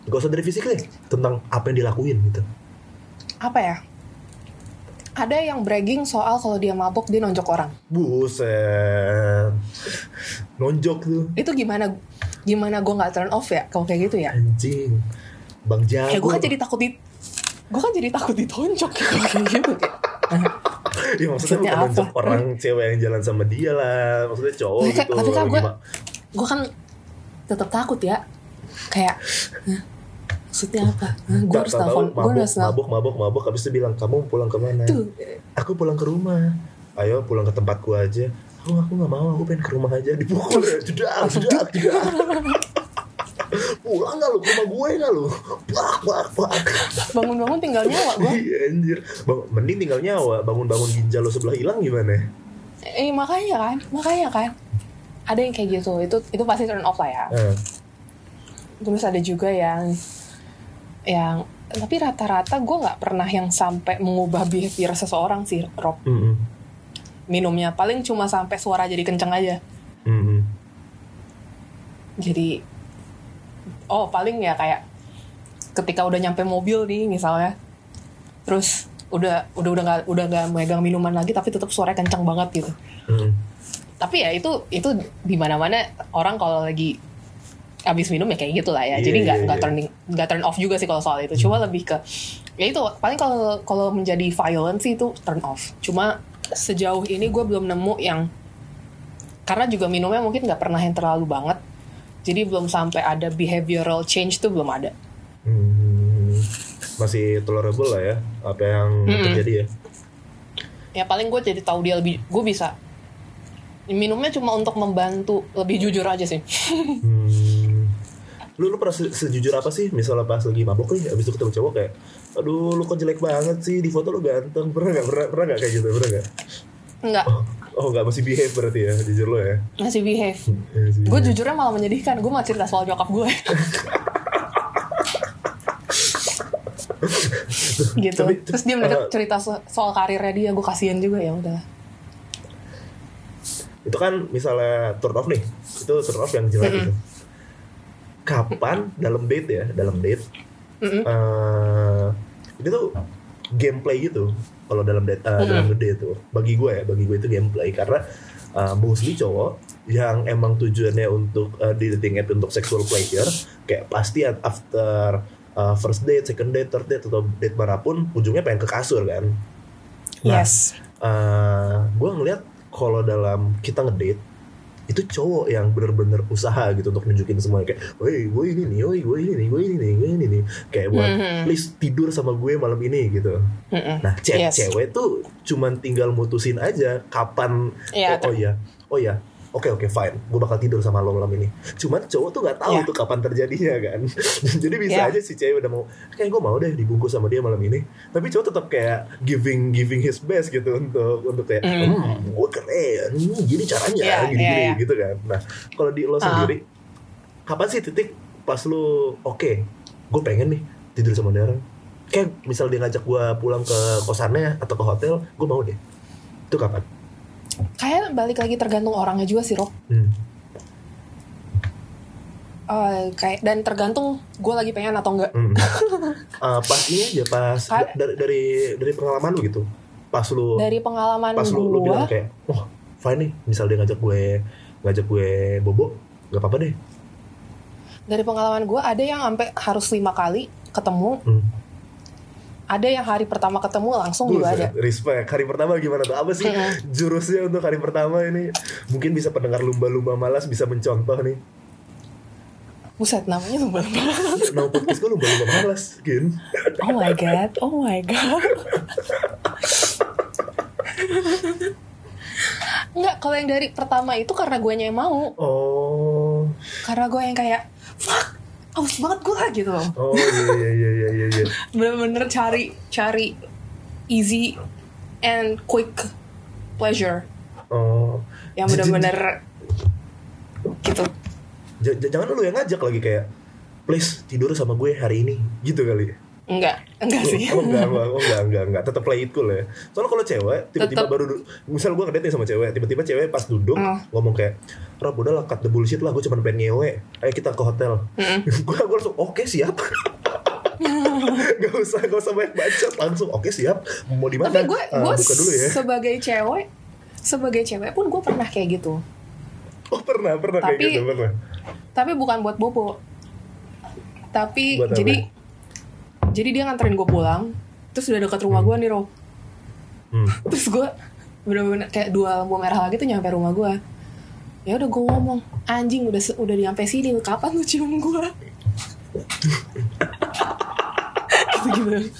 Gak usah dari fisik deh Tentang apa yang dilakuin gitu. Apa ya? Ada yang bragging soal kalau dia mabok dia nonjok orang. Buset. Nonjok tuh. Itu gimana Gimana gue gak turn off ya Kalau kayak gitu ya? Anjing Bang Jago Kayak gue kan jadi takut di Gue kan jadi takut ditonjok. Ya kayak gitu kayak. Ya maksudnya Maksudnya apa? orang cewek yang jalan sama dia lah. Maksudnya cowok kan- gitu tapi kan gue- Gue kan tetap takut ya. Kayak "Hah? Maksudnya apa? Gue harus telepon Gue harus mabuk, mabuk, mabuk. Habis itu bilang Kamu pulang ke mana? Tuh. Aku pulang ke rumah. Ayo pulang ke tempatku aja. Aku aku gak mau Aku pengen ke rumah aja. Dipukul. Jedak, jedak, jedak Pulang gak lu? Ke rumah gue gak lu? Bak Bangun-bangun tinggal nyawa gue Iya anjir. Bang, Mending tinggal nyawa. Bangun-bangun ginjal lo sebelah hilang gimana? Eh makanya kan Makanya kan. Ada yang kayak gitu. Itu itu pasti turn off lah ya. Eh, Terus ada juga yang yang tapi rata-rata gue nggak pernah yang sampai mengubah behavior seseorang sih Rob. Mm, mm, minumnya paling cuma sampai suara jadi kenceng aja. Mm, mm. jadi oh paling ya kayak ketika udah nyampe mobil nih misalnya. Terus udah udah udah nggak udah nggak megang minuman lagi tapi tetap suaranya kenceng banget gitu. Mm. tapi ya itu itu di mana mana orang kalau lagi abis minum ya kayak gitu lah ya Iya, jadi nggak iya, nggak iya. turning nggak turn off juga sih kalau soal itu. Cuma lebih ke ya itu paling kalau kalau menjadi violent sih itu turn off. Cuma sejauh ini gue belum nemu yang karena juga minumnya mungkin nggak pernah yang terlalu banget jadi belum sampai ada behavioral change tuh belum ada. Hmm, masih tolerable lah ya apa yang Mm-mm. terjadi ya. ya paling gue jadi tahu dia lebih gue bisa minumnya cuma untuk membantu lebih jujur aja sih. Hmm, lu lu pernah se- sejujur apa sih? Misalnya pas lagi mabok nih abis itu ketemu cowok kayak aduh lu kok jelek banget sih? Di foto lu ganteng. Pernah nggak? Pernah pernah nggak kayak gitu? Pernah nggak? Enggak, oh oh nggak masih behave berarti ya jujur lo ya masih behave. Ya, masih Gue behave. jujurnya malah menyedihkan. Gue mau cerita soal nyokap gue. gitu. Tapi- Terus dia mendadak uh, cerita so- soal karirnya dia. Gue kasihan juga ya udah. itu kan misalnya turn off nih itu turn off yang jelek gitu kapan dalam date ya dalam date Mm-mm. eh ini tuh gameplay gitu kalau dalam date eh, dalam date itu. Bagi gue ya bagi gue itu gameplay. Karena eh, mostly cowok yang emang tujuannya untuk di dating app untuk sexual pleasure kayak pasti after eh, first date second date third date atau date mana pun ujungnya pengen ke kasur kan? Nah, Yes. eh gue ngeliat kalau dalam kita ngedate itu cowok yang bener-bener usaha gitu untuk nunjukin semuanya kayak, woi gue ini nih, woi gue ini nih, gue ini nih, gue ini nih, kayak buat Mhm. please tidur sama gue malam ini gitu. Mm-mm. Nah, ce- Yes. cewek tuh cuman tinggal mutusin aja kapan, Iya, oh, oh ya, oh ya, oke oke fine, gue bakal tidur sama lo malam ini. Cuman cowok tuh nggak tahu Iya. tuh kapan terjadinya kan. Jadi bisa Iya. aja si cewek udah mau, kayak gue mau deh dibungkus sama dia malam ini. Tapi cowok tetap kayak giving giving his best gitu untuk untuk kayak, Mm. hmm, gue keren, hmm, gini caranya, Iya, gini gini iya, iya. gitu kan. Nah, kalau di lo Ah. sendiri, kapan sih titik pas lu oke, gue pengen nih tidur sama dia orang. Kayak misal dia ngajak gue pulang ke kosannya atau ke hotel, gue mau deh. Itu kapan? Kayak balik lagi tergantung orangnya juga sih, Rob. Hmm. Eh, kayak dan tergantung gue lagi pengen atau enggak. Hmm. Eh, pas ini aja pas Kayak- dari dari dari pengalaman lu gitu. Pas lu Dari pengalaman pas lu, lu gue, bilang kayak, "Oh, fine nih, misal dia ngajak gue ngajak gue bobo, nggak apa-apa deh." dari pengalaman gue ada yang sampai harus lima kali ketemu, Hmm. Ada yang hari pertama ketemu langsung juga ada. Buset, Respect. Hari pertama gimana tuh? Apa sih Mm-mm. jurusnya untuk hari pertama ini? Mungkin bisa pendengar lumba-lumba malas bisa mencontoh nih. Buset, namanya lumba Nama podcast gue lumba-lumba malas, Gin. Oh my god, oh my god. Enggak, kalau yang dari pertama itu karena gue yang mau. Oh, Karena gue yang kayak, fuck, aus banget gue gitu loh. oh iya iya iya iya iya. iya. Bener-bener cari, cari easy and quick pleasure. Oh, Yang bener-bener gitu. J- j- jangan lu yang ngajak lagi kayak, please tidur sama gue hari ini, gitu kali. Enggak, enggak sih. Oh enggak, enggak, oh, enggak, enggak, enggak. Tetap play it cool ya. Soalnya kalau cewek, tiba-tiba baru, misal gue ngedate sama cewek, tiba-tiba cewek pas duduk Hmm. ngomong kayak, Rob udah lah, cut the bullshit lah, gue cuma pengen ngewe, ayo kita ke hotel. gue gue langsung, oke siap. gak usah, gak usah banyak bacot, langsung, oke siap. Mau di mana? Tapi gue, gue buka dulu ya. sebagai cewek, sebagai cewek pun gue pernah kayak gitu. Oh pernah, pernah kayak Tapi- gitu, pernah. Tapi bukan buat bobo. Tapi Buat apa? Jadi, dia nganterin gue pulang, terus udah dekat rumah gue nih Rob. Hmm. Terus gue bener-bener kayak dua lampu merah lagi tuh nyampe rumah gue. Ya udah gue ngomong, anjing udah udah nyampe sini, kapan lu cium gue? gitu gitu.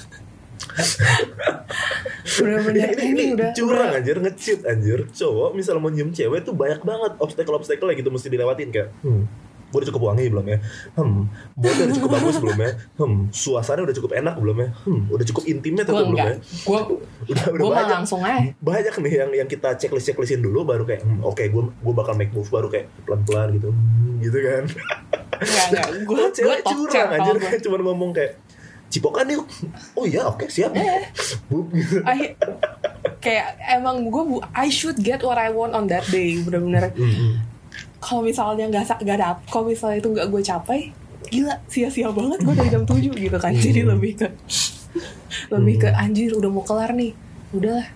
Bener-bener ini, ini, udah curang udah anjir, nge-cheat anjir. Cowok misalnya mau nyium cewek tuh banyak banget obstacle-obstacle yang gitu mesti dilewatin kayak. Hmm, gue udah cukup wangi belum ya? Hmm, botnya udah cukup bagus belum ya? Hmm, suasana udah cukup enak belum ya? Hmm, udah cukup gue atau belum ya? Gue Udah udah gue mah banyak. langsung aja. Banyak nih yang yang kita checklist checklistin dulu baru kayak hmm, oke gue gue bakal make move baru kayak pelan-pelan gitu. Hmm, gitu kan. Enggak. Gue cewek curang gue. kayak cuma ngomong kayak cipokan yuk. Oh iya oke siap. Bup, gitu. I, kayak emang gue I should get what I want on that day bener-bener Hmm, hmm. Kalau misalnya nggak nggak dap kalau misalnya itu nggak gue capai gila sia-sia banget gue dari jam 7 gitu kan jadi lebih ke lebih ke anjir udah mau kelar nih udahlah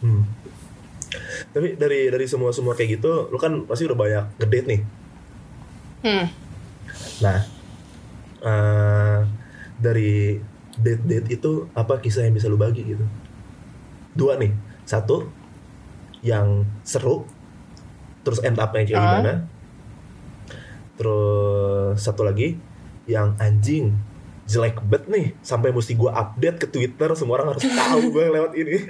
Hmm. Tapi dari dari semua semua kayak gitu, lu kan pasti udah banyak ngedate nih. hmm. Nah, eh, dari date date itu apa kisah yang bisa lu bagi gitu? Dua nih, satu yang seru, terus end up-nya kayak Ah. gimana? Terus satu lagi yang anjing jelek bet nih sampai mesti gua update ke Twitter semua orang harus tahu gue lewat ini.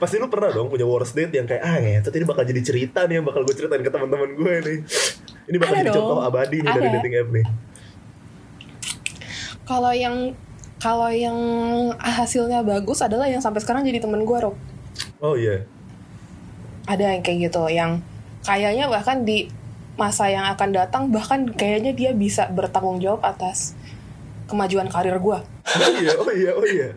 Pasti lu pernah dong punya worst date yang kayak ah ngetet ini bakal jadi cerita nih yang bakal gue ceritain ke teman-teman gue nih. Ini bakal Ada jadi contoh abadi nih dari dating app nih. Kalau yang kalau yang hasilnya bagus adalah yang sampai sekarang jadi temen gue, Rob. Oh iya. Ada yang kayak gitu, yang kayaknya bahkan di masa yang akan datang bahkan kayaknya dia bisa bertanggung jawab atas kemajuan karir gue. Oh iya, oh iya, oh iya.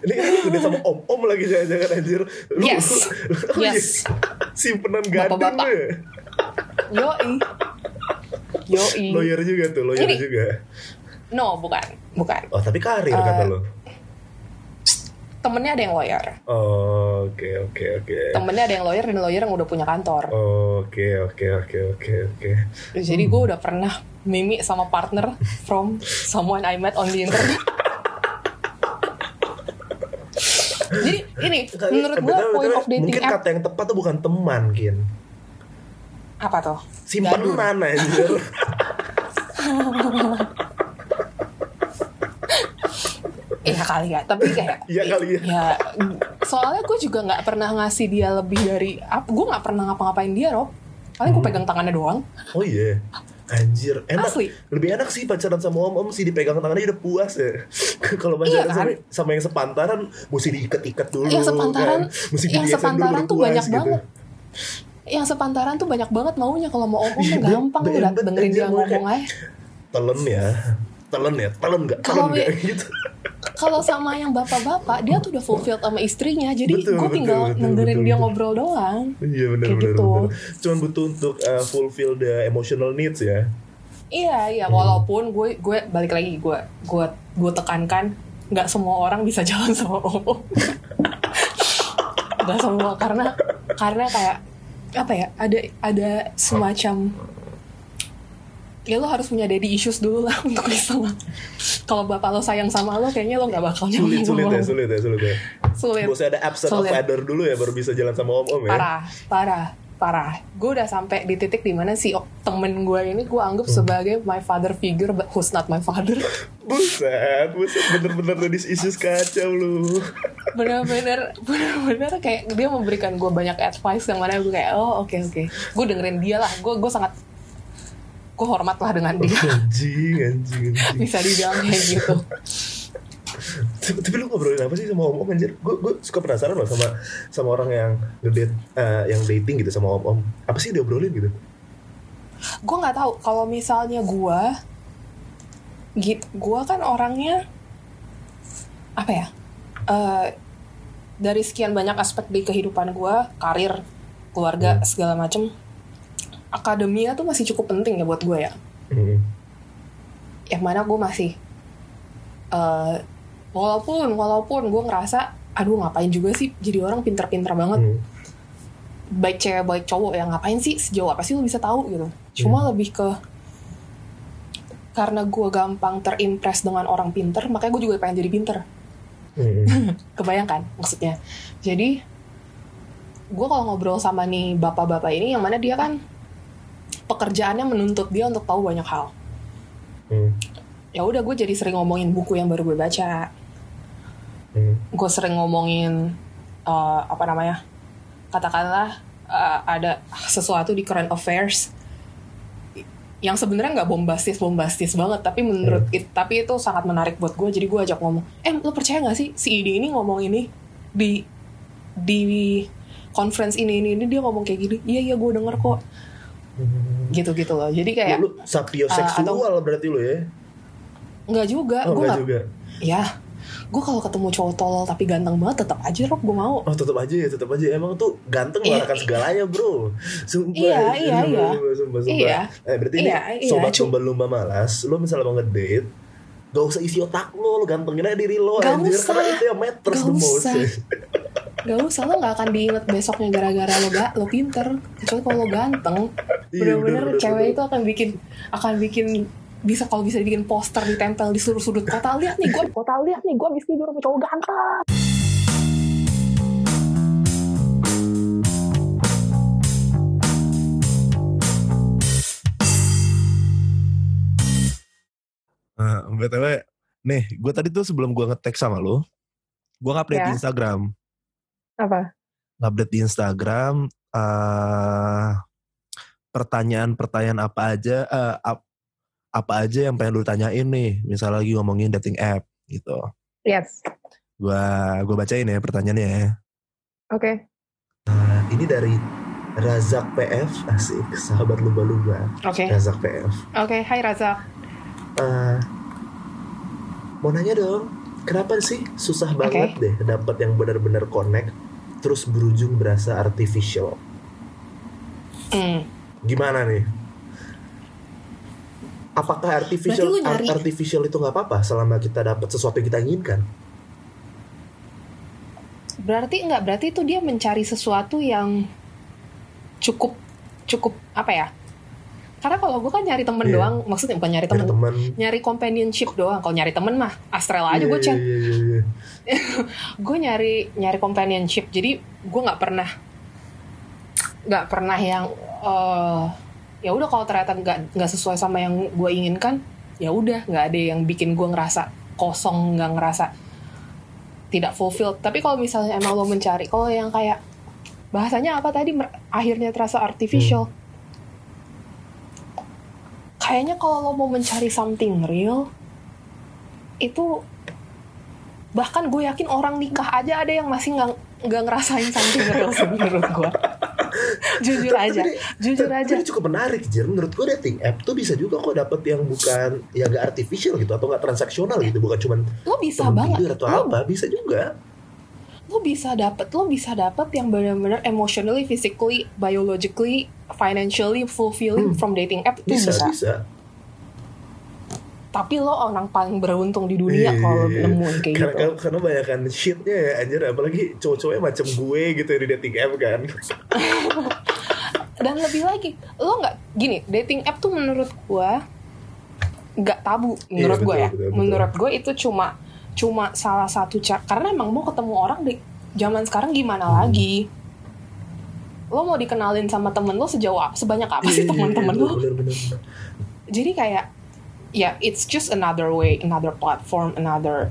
Ini kan lu udah sama om-om lagi jangan-jangan anjir. Lu, Yes. oh iya. Yes. Simpenan gading Bapak-bapak. lu ya. Yoi. Yoi. Lawyer juga tuh, lawyer Ini. juga. No, bukan. Bukan. Oh, tapi karir Eh, kata lu. Temennya ada yang lawyer. Oh, oke, oke, oke. Temennya ada yang lawyer dan lawyer yang udah punya kantor. Oke, oke, oke, oke, oke. Jadi gue udah pernah mimi sama partner from someone I met on the internet. Jadi ini Kali- menurut gue point of dating Mungkin app kata yang tepat tuh bukan teman, Kin. apa tuh? Simpenan anjir. Iya kali ya, tapi kayak Iya kali ya. ya soalnya gue juga nggak pernah ngasih dia lebih dari gue nggak pernah ngapa-ngapain dia Rob paling gue Hmm. pegang tangannya doang Oh iya. Anjir, enak. Asli. Lebih enak sih pacaran sama om-om sih dipegang tangannya udah puas ya. Kalau pacaran Iya kan? sama, sama yang sepantaran mesti diikat-ikat dulu. yang sepantaran kan. Mesti yang dulu sepantaran tuh puas banyak gitu. banget yang sepantaran tuh banyak banget maunya kalau mau om om Iya, tuh gampang ben- lu ben- dat- dengerin dia ngomong aja Telen ya. Telen ya, telen nggak? Telen Kalau nggak we- gitu. kalau sama yang bapak-bapak dia tuh udah fulfilled sama istrinya jadi gue tinggal betul, dengerin betul, dia betul. ngobrol doang Iya benar benar gitu. Cuman butuh untuk uh, fulfill the emotional needs ya. iya iya Hmm. walaupun gue gue balik lagi gue gue gue tekankan nggak semua orang bisa jalan sama om nggak semua karena karena kayak apa ya ada ada semacam ya lo harus punya daddy issues dulu lah untuk bisa kalau bapak lo sayang sama lo kayaknya lo nggak bakal Sulit nyambung sulit ya, om. sulit ya, sulit ya. sulit Mesti ada absent of Sulit. father dulu ya baru bisa jalan sama om-om ya. parah parah parah gue udah sampai di titik di mana si temen gue ini gue anggap Hmm. sebagai my father figure but who's not my father Buset, buset bener-bener tadi isus kacau lu. bener-bener bener-bener kayak dia memberikan gue banyak advice yang mana gue kayak oh oke oke gue dengerin dia lah gue gue sangat gue hormat lah dengan dia Anjing, anjing, anjing. bisa dibilang kayak gitu Tapi, lu ngobrolin apa sih sama om-om anjir? Gue gue suka penasaran loh sama sama orang yang ngedate eh, yang dating gitu sama om-om. Apa sih dia obrolin gitu? gue nggak tahu kalau misalnya gue git gue kan orangnya apa ya Eh, dari sekian banyak aspek di kehidupan gue karir keluarga segala macem akademia tuh masih cukup penting ya buat gue ya. Hmm. yang mana gue masih eh walaupun walaupun gue ngerasa aduh ngapain juga sih jadi orang pinter-pinter banget. Hmm. baik cewek baik cowok yang ngapain sih? Sejauh apa sih lu bisa tahu gitu. Cuma lebih ke karena gue gampang terimpress dengan orang pinter makanya gue juga pengen jadi pinter. Hmm. kebayangkan maksudnya? Jadi gue kalau ngobrol sama nih bapak-bapak ini yang mana dia kan pekerjaannya menuntut dia untuk tahu banyak hal Hmm. ya udah gue jadi sering ngomongin buku yang baru gue baca Hmm. gue sering ngomongin eh, apa namanya katakanlah eh, ada sesuatu di current affairs yang sebenarnya nggak bombastis bombastis banget tapi menurut it, tapi itu sangat menarik buat gue jadi gue ajak ngomong eh lo percaya nggak sih si Idi ini ngomong ini di di conference ini ini ini dia ngomong kayak gini iya iya gue denger kok Hmm. Gitu gitu loh jadi kayak Lu, lu sapioseksual berarti lu ya? nggak juga Oh gue enggak nggak juga. ya gue kalau ketemu cowok tolol tapi ganteng banget tetap aja Rob gue mau Oh tetap aja ya, tetap aja. Emang tuh ganteng Iya. segalanya bro. Sumpah. Iya, iya, Sumpah, iya. Sumpah, sumpah, sumpah. Iya. Eh berarti Iya, ini iya, sobat cum- lumba-lumba malas. Lo misalnya mau ngedate, gak usah isi otak lo, lo gantengin aja diri lo Gak anjir. usah. Karena itu yang matters Gak the most. Gak usah lo gak akan diinget besoknya gara-gara lo gak lo pinter. Kecuali kalau lo ganteng. Iya, bener-bener bener, bener, cewek itu akan bikin akan bikin bisa kalau bisa dibikin poster ditempel di seluruh sudut kota. Lihat nih gue kota lihat nih gue habis tidur sama cowok ganteng. Nah, BTW, nih, gue tadi tuh sebelum gue nge-tag sama lo, gue ngupdate Ya. di Instagram. Apa Ngupdate di Instagram, eh pertanyaan-pertanyaan apa aja eh, ap- apa aja yang pengen lu tanyain nih misal lagi ngomongin dating app gitu Yes. gua gua bacain ya pertanyaannya ya Oke. Nah, ini dari Razak PF asik sahabat lumba-lumba Oke. Razak PF Oke, hai Razak. Eh, mau nanya dong kenapa sih susah banget deh dapat yang benar-benar connect terus berujung berasa artificial Hmm. gimana nih apakah artificial art- artificial itu nggak apa-apa selama kita dapat sesuatu yang kita inginkan Berarti enggak, berarti itu dia mencari sesuatu yang cukup cukup apa ya? Karena kalau gue kan nyari temen Iya. doang, maksudnya bukan nyari temen, teman nyari companionship doang. Kalau nyari temen mah Astral aja gue chat. Iya, iya, iya. Gue nyari nyari companionship. Jadi gue nggak pernah nggak pernah yang eh ya udah kalau ternyata nggak nggak sesuai sama yang gue inginkan, ya udah nggak ada yang bikin gue ngerasa kosong, nggak ngerasa tidak fulfilled. Tapi kalau misalnya emang lo mencari, kalau yang kayak bahasanya apa tadi akhirnya terasa artificial. Kayaknya kalau lo mau mencari something real, itu bahkan gue yakin orang nikah aja ada yang masih nggak nggak ngerasain something real sih menurut gue. Jujur Tapi aja, ini- jujur tapi aja. ini cukup menarik Jir menurut gue dating app tuh bisa juga kok dapet yang bukan yang gak artificial gitu atau gak transaksional gitu bukan cuman Lo bisa banget. atau Lo apa bisa juga lo bisa dapet lo bisa dapet yang benar-benar emotionally, physically, biologically, financially fulfilling Hmm. from dating app itu bisa bisa. bisa Tapi lo orang paling beruntung di dunia Iya, kalau iya, iya. nemuin kayak karena, gitu. karena, karena banyakan shitnya ya anjir apalagi cowok-cowoknya macam gue gitu ya di dating app kan Dan lebih lagi, lo nggak gini dating app tuh menurut gua nggak tabu menurut Iya, gua betul, ya. betul, betul. Menurut gua itu cuma cuma salah satu cara karena emang mau ketemu orang di zaman sekarang gimana Hmm. lagi? Lo mau dikenalin sama temen lo sejauh apa, sebanyak apa Iya, sih iya, teman-teman iya, lo? bener, bener, bener. jadi kayak ya it's just another way another platform another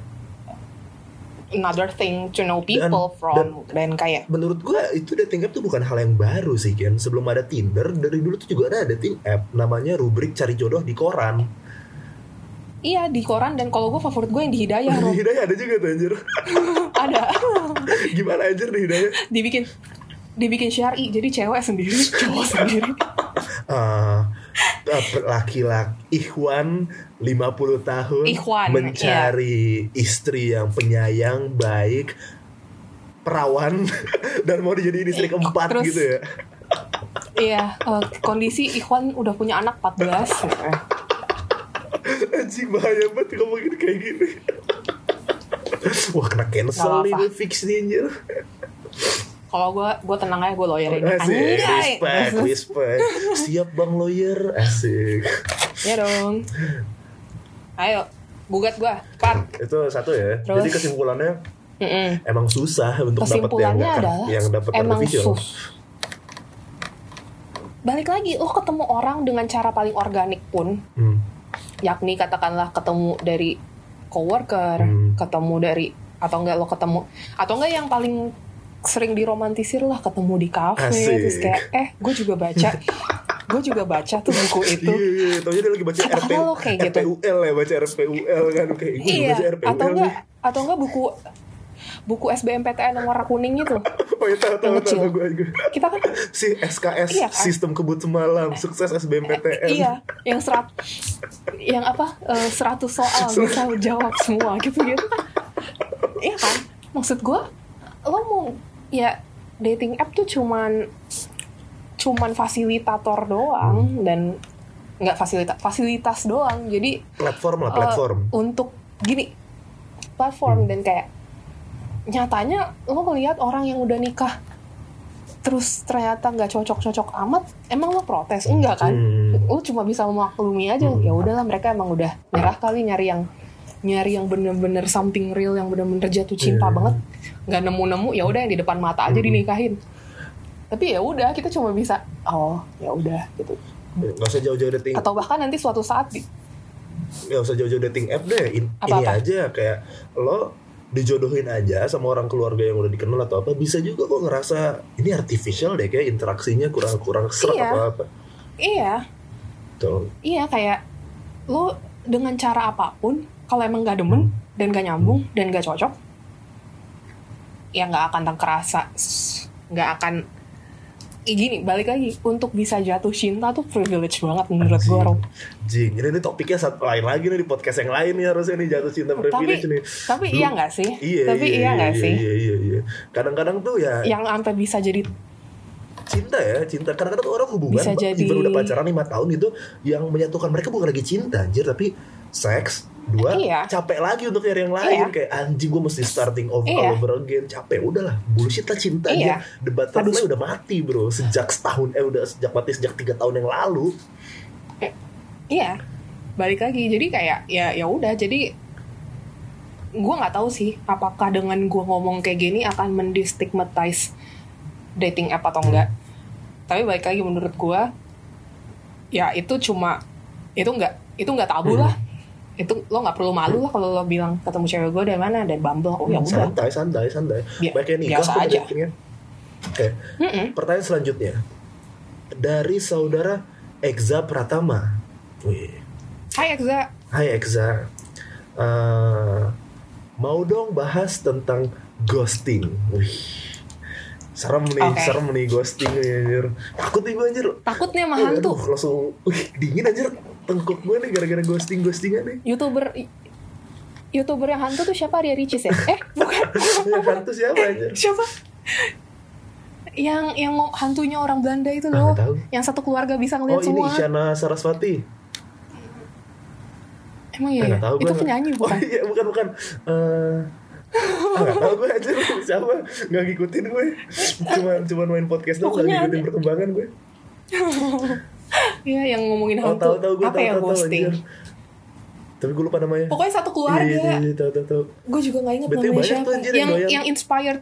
another thing to know people from dan, kayak menurut gue itu dating app tuh bukan hal yang baru sih Ken sebelum ada Tinder dari dulu tuh juga ada dating app namanya rubrik cari jodoh di koran iya di koran dan kalau gue favorit gue yang di hidayah di. Hidayah ada juga tuh anjir ada gimana anjir di Hidayah dibikin dibikin syari jadi cewek sendiri. Cowok sendiri. Ah, laki-laki Ikhwan 50 tahun Ikhwan, mencari istri yang penyayang baik perawan dan mau dijadiin istri keempat Terus- gitu ya. iya eh, kondisi Ikhwan udah punya anak 14 gitu ya. anjing bahaya banget ngomongin kayak gini. Wah kena cancel nih fix nih anjir kalau gue gue tenang aja gue lawyerin asik Anjay. respect respect siap bang lawyer asik ya dong ayo gugat gue cepat itu satu ya Terus? jadi kesimpulannya Mm-mm. emang susah untuk dapat yang adalah yang dapat emang artificial sus balik lagi lo ketemu orang dengan cara paling organik pun Hmm. yakni katakanlah ketemu dari coworker Hmm. ketemu dari atau enggak lo ketemu atau enggak yang paling sering diromantisir lah ketemu di kafe Asik. terus kayak eh gue juga baca gue juga baca tuh buku itu Iya, iya, taunya dia lagi baca RP, lo kayak gitu? RPUL ya, baca RPUL kan kayak gue iya baca RPUL atau nih. enggak atau enggak buku buku SBMPTN yang warna kuning itu Oh iya, tahu tahu tahu gue kita kan Si SKS Iya kan? Sistem Kebut Semalam, sukses SBMPTN. iya yang serat yang apa eh, 100 soal bisa jawab semua gitu gitu iya kan maksud gue lo mau ya dating app tuh cuman cuman fasilitator doang dan nggak fasilitas fasilitas doang jadi Platform lah, eh, platform. untuk gini platform dan kayak nyatanya lo ngelihat orang yang udah nikah terus ternyata nggak cocok-cocok amat emang lo protes enggak kan Hmm. lo cuma bisa memaklumi aja Hmm. ya udahlah mereka emang udah nyerah kali nyari yang nyari yang bener-bener something real yang bener-bener jatuh cinta Iya. banget nggak nemu-nemu ya udah yang di depan mata aja Hmm. dinikahin tapi ya udah kita cuma bisa oh ya udah gitu Gak usah jauh-jauh dating, atau bahkan nanti suatu saat di, gak usah jauh-jauh dating app deh. In- ini Apa-apa? aja kayak lo dijodohin aja sama orang keluarga yang udah dikenal atau apa bisa juga kok ngerasa ini artificial deh kayak interaksinya kurang-kurang serak Iya. atau apa. iya Betul. iya kayak lo dengan cara apa pun kalau emang nggak demen dan gak nyambung dan gak cocok ya nggak akan tak kerasa nggak akan gini balik lagi untuk bisa jatuh cinta tuh privilege banget menurut gue Rob. Jing, ini, ini topiknya satu lain lagi nih di podcast yang lain nih harusnya nih jatuh cinta tapi privilege nih. tapi iya nggak sih Iya, tapi iya nggak iya, sih Iya, iya, iya. Kadang-kadang tuh ya yang sampai bisa jadi cinta ya, cinta. Kadang-kadang tuh orang hubungan Bisa jadi- even udah pacaran 5 tahun itu yang menyatukan mereka bukan lagi cinta anjir, tapi seks. Dua, Iya. capek lagi untuk nyari yang lain Iya. kayak anjing gue mesti starting over Iya. all over again. Capek udahlah, bullshit lah cinta Iya. aja. Debat terus udah mati bro, sejak setahun eh udah sejak mati sejak tiga tahun yang lalu. Iya, balik lagi. Jadi kayak ya ya udah. Jadi gue nggak tahu sih apakah dengan gue ngomong kayak gini akan mendistigmatize dating app atau enggak. Tapi balik lagi menurut gue, ya itu cuma itu nggak itu nggak tabu Hmm. lah. Itu lo nggak perlu malu lah kalau lo bilang ketemu cewek gue dari mana dan Bumble. Oh ya udah. santai, santai, santai. Bi- Baiknya nikah biasa aja. Oke, Mm-mm. pertanyaan selanjutnya dari saudara Ekza Pratama. Wih. Hai Ekza. Hai Ekza, Eh, mau dong bahas tentang ghosting. Wih, serem nih, Oke. serem nih ghosting nih anjir. Takut nih gue anjir. Takutnya sama Aduh, hantu. langsung, wih, dingin anjir. Tengkuk gue nih gara-gara ghosting ghostingan nih. Youtuber Youtuber yang hantu tuh siapa Ria Ricis ya? Eh, bukan. Yang hantu siapa anjir? siapa? Yang yang hantunya orang Belanda itu Ah, loh. tahu. Yang satu keluarga bisa Oh ngeliat ini semua. Isyana Saraswati. Emang Eh, iya. nggak ya? tahu Itu gue. penyanyi bukan? Oh iya bukan bukan. Eh ah, nggak tahu gue anjir siapa nggak ngikutin gue cuman cuman main podcast doang Pokoknya ngikutin perkembangan gue Iya, yang ngomongin oh hantu. tahu tahu gue Apa tahu ya tahu tahu ghosting? anjir tapi gue lupa namanya Pokoknya satu keluarga. iya, iya, iya, tahu tahu tahu Gue juga gak inget Betul, namanya siapa. yang yang doyan. yang inspired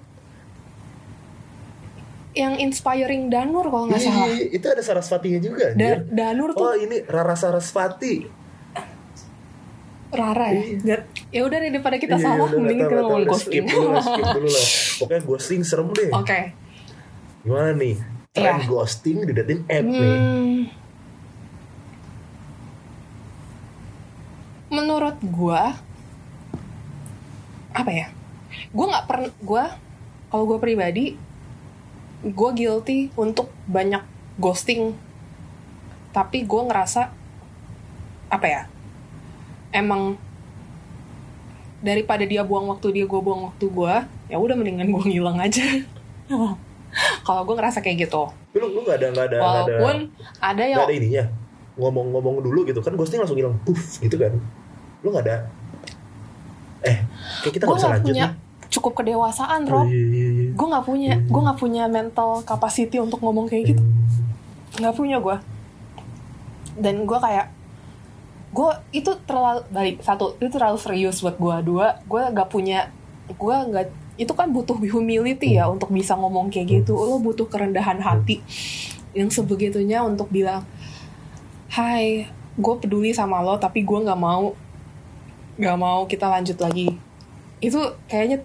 yang inspiring Danur kalau nggak Iya, salah. iya, itu ada Sarasvatinya juga Da- Danur tuh oh ini Rara Sarasvati Rara ya. iya. Ya udah deh daripada kita Iya, salah, mending tahu, kita ngomong tahu. ghosting. skip dulu lah skip dulu lah pokoknya ghosting serem deh Oke. gimana nih tren Iya. ghosting di dating app nih Menurut gua apa ya? Gua nggak pernah gua kalau gua pribadi gua guilty untuk banyak ghosting. Tapi gua ngerasa apa ya? Emang daripada dia buang waktu dia gua buang waktu gua, ya udah mendingan gua ngilang aja. kalau gua ngerasa kayak gitu. Lu lu nggak ada nggak ada nggak ada Walaupun ada yang ada ininya ngomong-ngomong dulu gitu kan ghosting langsung hilang puff gitu kan lu nggak ada eh kayak kita gue nggak bisa lanjut punya nih. cukup kedewasaan Oh, Rob iya, iya, iya. gue nggak punya gue nggak punya mental capacity untuk ngomong kayak gitu. Nggak punya gue dan gue kayak gue itu terlalu baik satu itu terlalu serius buat gue dua gue nggak punya gue nggak itu kan butuh humility ya untuk bisa ngomong kayak gitu. Lo butuh kerendahan hati yang sebegitunya untuk bilang hai gue peduli sama lo tapi gue nggak mau nggak mau kita lanjut lagi. Itu kayaknya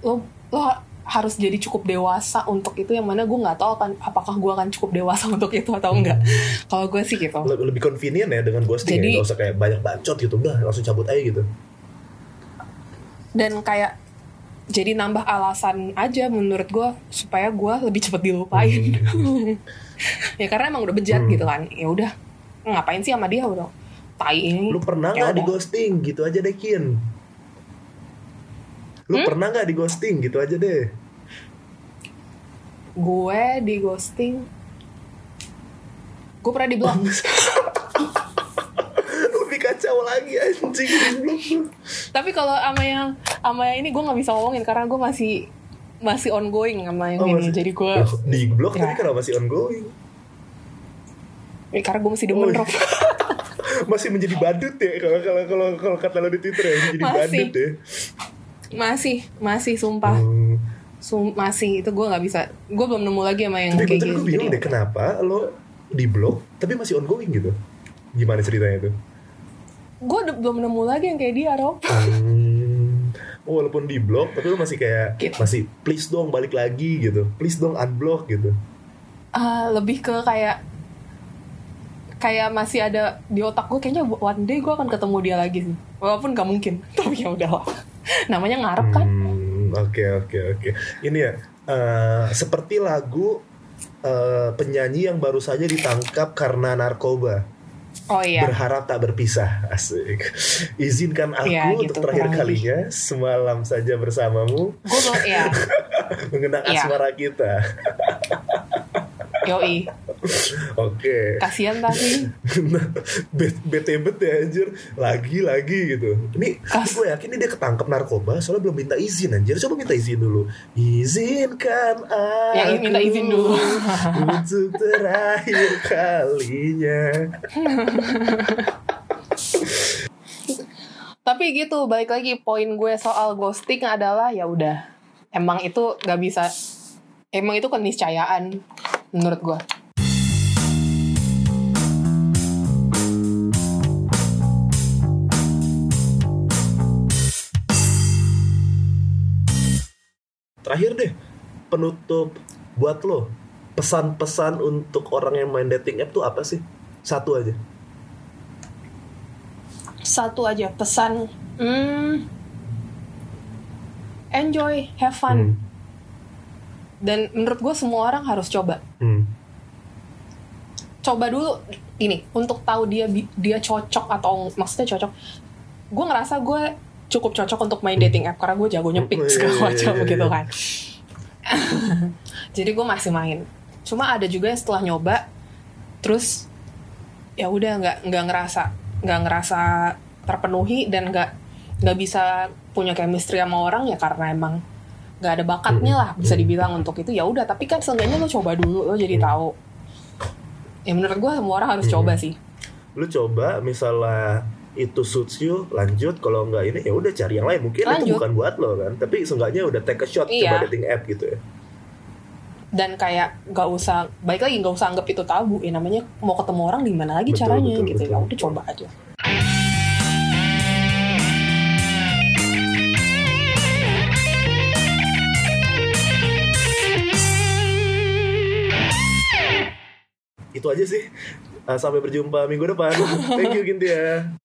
lo lo harus jadi cukup dewasa untuk itu yang mana gue nggak tahu akan apakah gue akan cukup dewasa untuk itu atau enggak kalau gue sih gitu. Le- lebih convenient ya dengan ghosting Jadi- ya nggak usah kayak banyak bacot gitu udah langsung cabut aja gitu. Dan kayak jadi nambah alasan aja menurut gue supaya gue lebih cepet dilupain. Ya karena emang udah bejat Hmm. gitu kan. Ya udah ngapain sih sama dia udah tai ini. Lu pernah nggak di ghosting gitu aja deh Kin. Lu Hmm? pernah nggak di ghosting gitu aja deh. Gue di ghosting gue pernah di blok lebih kacau lagi anjing. Tapi kalau sama yang sama yang ini gue nggak bisa ngomongin karena gue masih masih ongoing sama yang Oh, ini. masih- jadi gue di blok Ya. tapi kenapa masih ongoing? Ya, karena gue masih demen Oh, iya. Rob masih menjadi badut ya kalau kalau kalau kalau kata lo di Twitter ya menjadi Masih. badut ya masih masih sumpah Hmm. Sum- masih itu gue nggak bisa gue belum nemu lagi sama yang Tapi kayak gitu gue bingung deh kenapa lo di blok tapi masih ongoing gitu. Gimana ceritanya tuh? gue belum nemu lagi yang kayak dia Rob Hmm. Oh, walaupun di blok tapi lo masih kayak Gitu. masih please dong balik lagi gitu. Please dong unblock gitu. Ah, lebih ke kayak kayak masih ada di otak gue kayaknya one day gue akan ketemu dia lagi sih walaupun gak mungkin tapi ya udahlah namanya ngarep kan Hmm, Oke oke oke. Ini ya eh, seperti lagu eh, penyanyi yang baru saja ditangkap karena narkoba. oh iya Berharap tak berpisah. Asik. Izinkan aku untuk gitu, terakhir kurang kalinya semalam saja bersamamu gue mau ya mengenang Iya. asmara kita. Yoi. Oke. kasihan tapi. Bet- bete bet ya anjir. Lagi lagi gitu. Ini Kas- gue yakin ini dia ketangkep narkoba soalnya belum minta izin anjir. Coba minta izin dulu. Izinkan aku Yang minta izin dulu. untuk terakhir kalinya. Tapi gitu balik lagi poin gue soal ghosting adalah ya udah. Emang itu gak bisa emang itu keniscayaan menurut gue terakhir deh penutup buat lo. Pesan-pesan untuk orang yang main dating app tuh apa sih? Satu aja. Satu aja pesan hmm, enjoy have fun. Hmm. Dan menurut gue semua orang harus coba. Hmm. coba dulu ini untuk tahu dia dia cocok atau maksudnya cocok. Gue ngerasa gue cukup cocok untuk main dating app karena gue jagonya pick Oh, iya, segala iya, macam iya, gitu iya. kan. Jadi gue masih main. Cuma ada juga yang setelah nyoba terus ya udah nggak nggak ngerasa nggak ngerasa terpenuhi dan nggak nggak bisa punya chemistry sama orang ya karena emang nggak ada bakatnya lah bisa dibilang untuk itu. Ya udah tapi kan seenggaknya lo coba dulu lo jadi tahu. Ya menurut gue semua orang harus coba sih. Lu coba misalnya itu suits you lanjut. Kalau nggak ini ya udah cari yang lain. Mungkin itu Lanjut. bukan buat lo kan? Tapi seenggaknya udah take a shot Iya. coba dating app gitu ya. Dan kayak nggak usah baik lagi nggak usah anggap itu tabu. Ya namanya mau ketemu orang di mana lagi Betul, caranya betul, gitu. Betul, ya udah coba aja itu aja sih. Uh, sampai berjumpa minggu depan. Thank you Gintia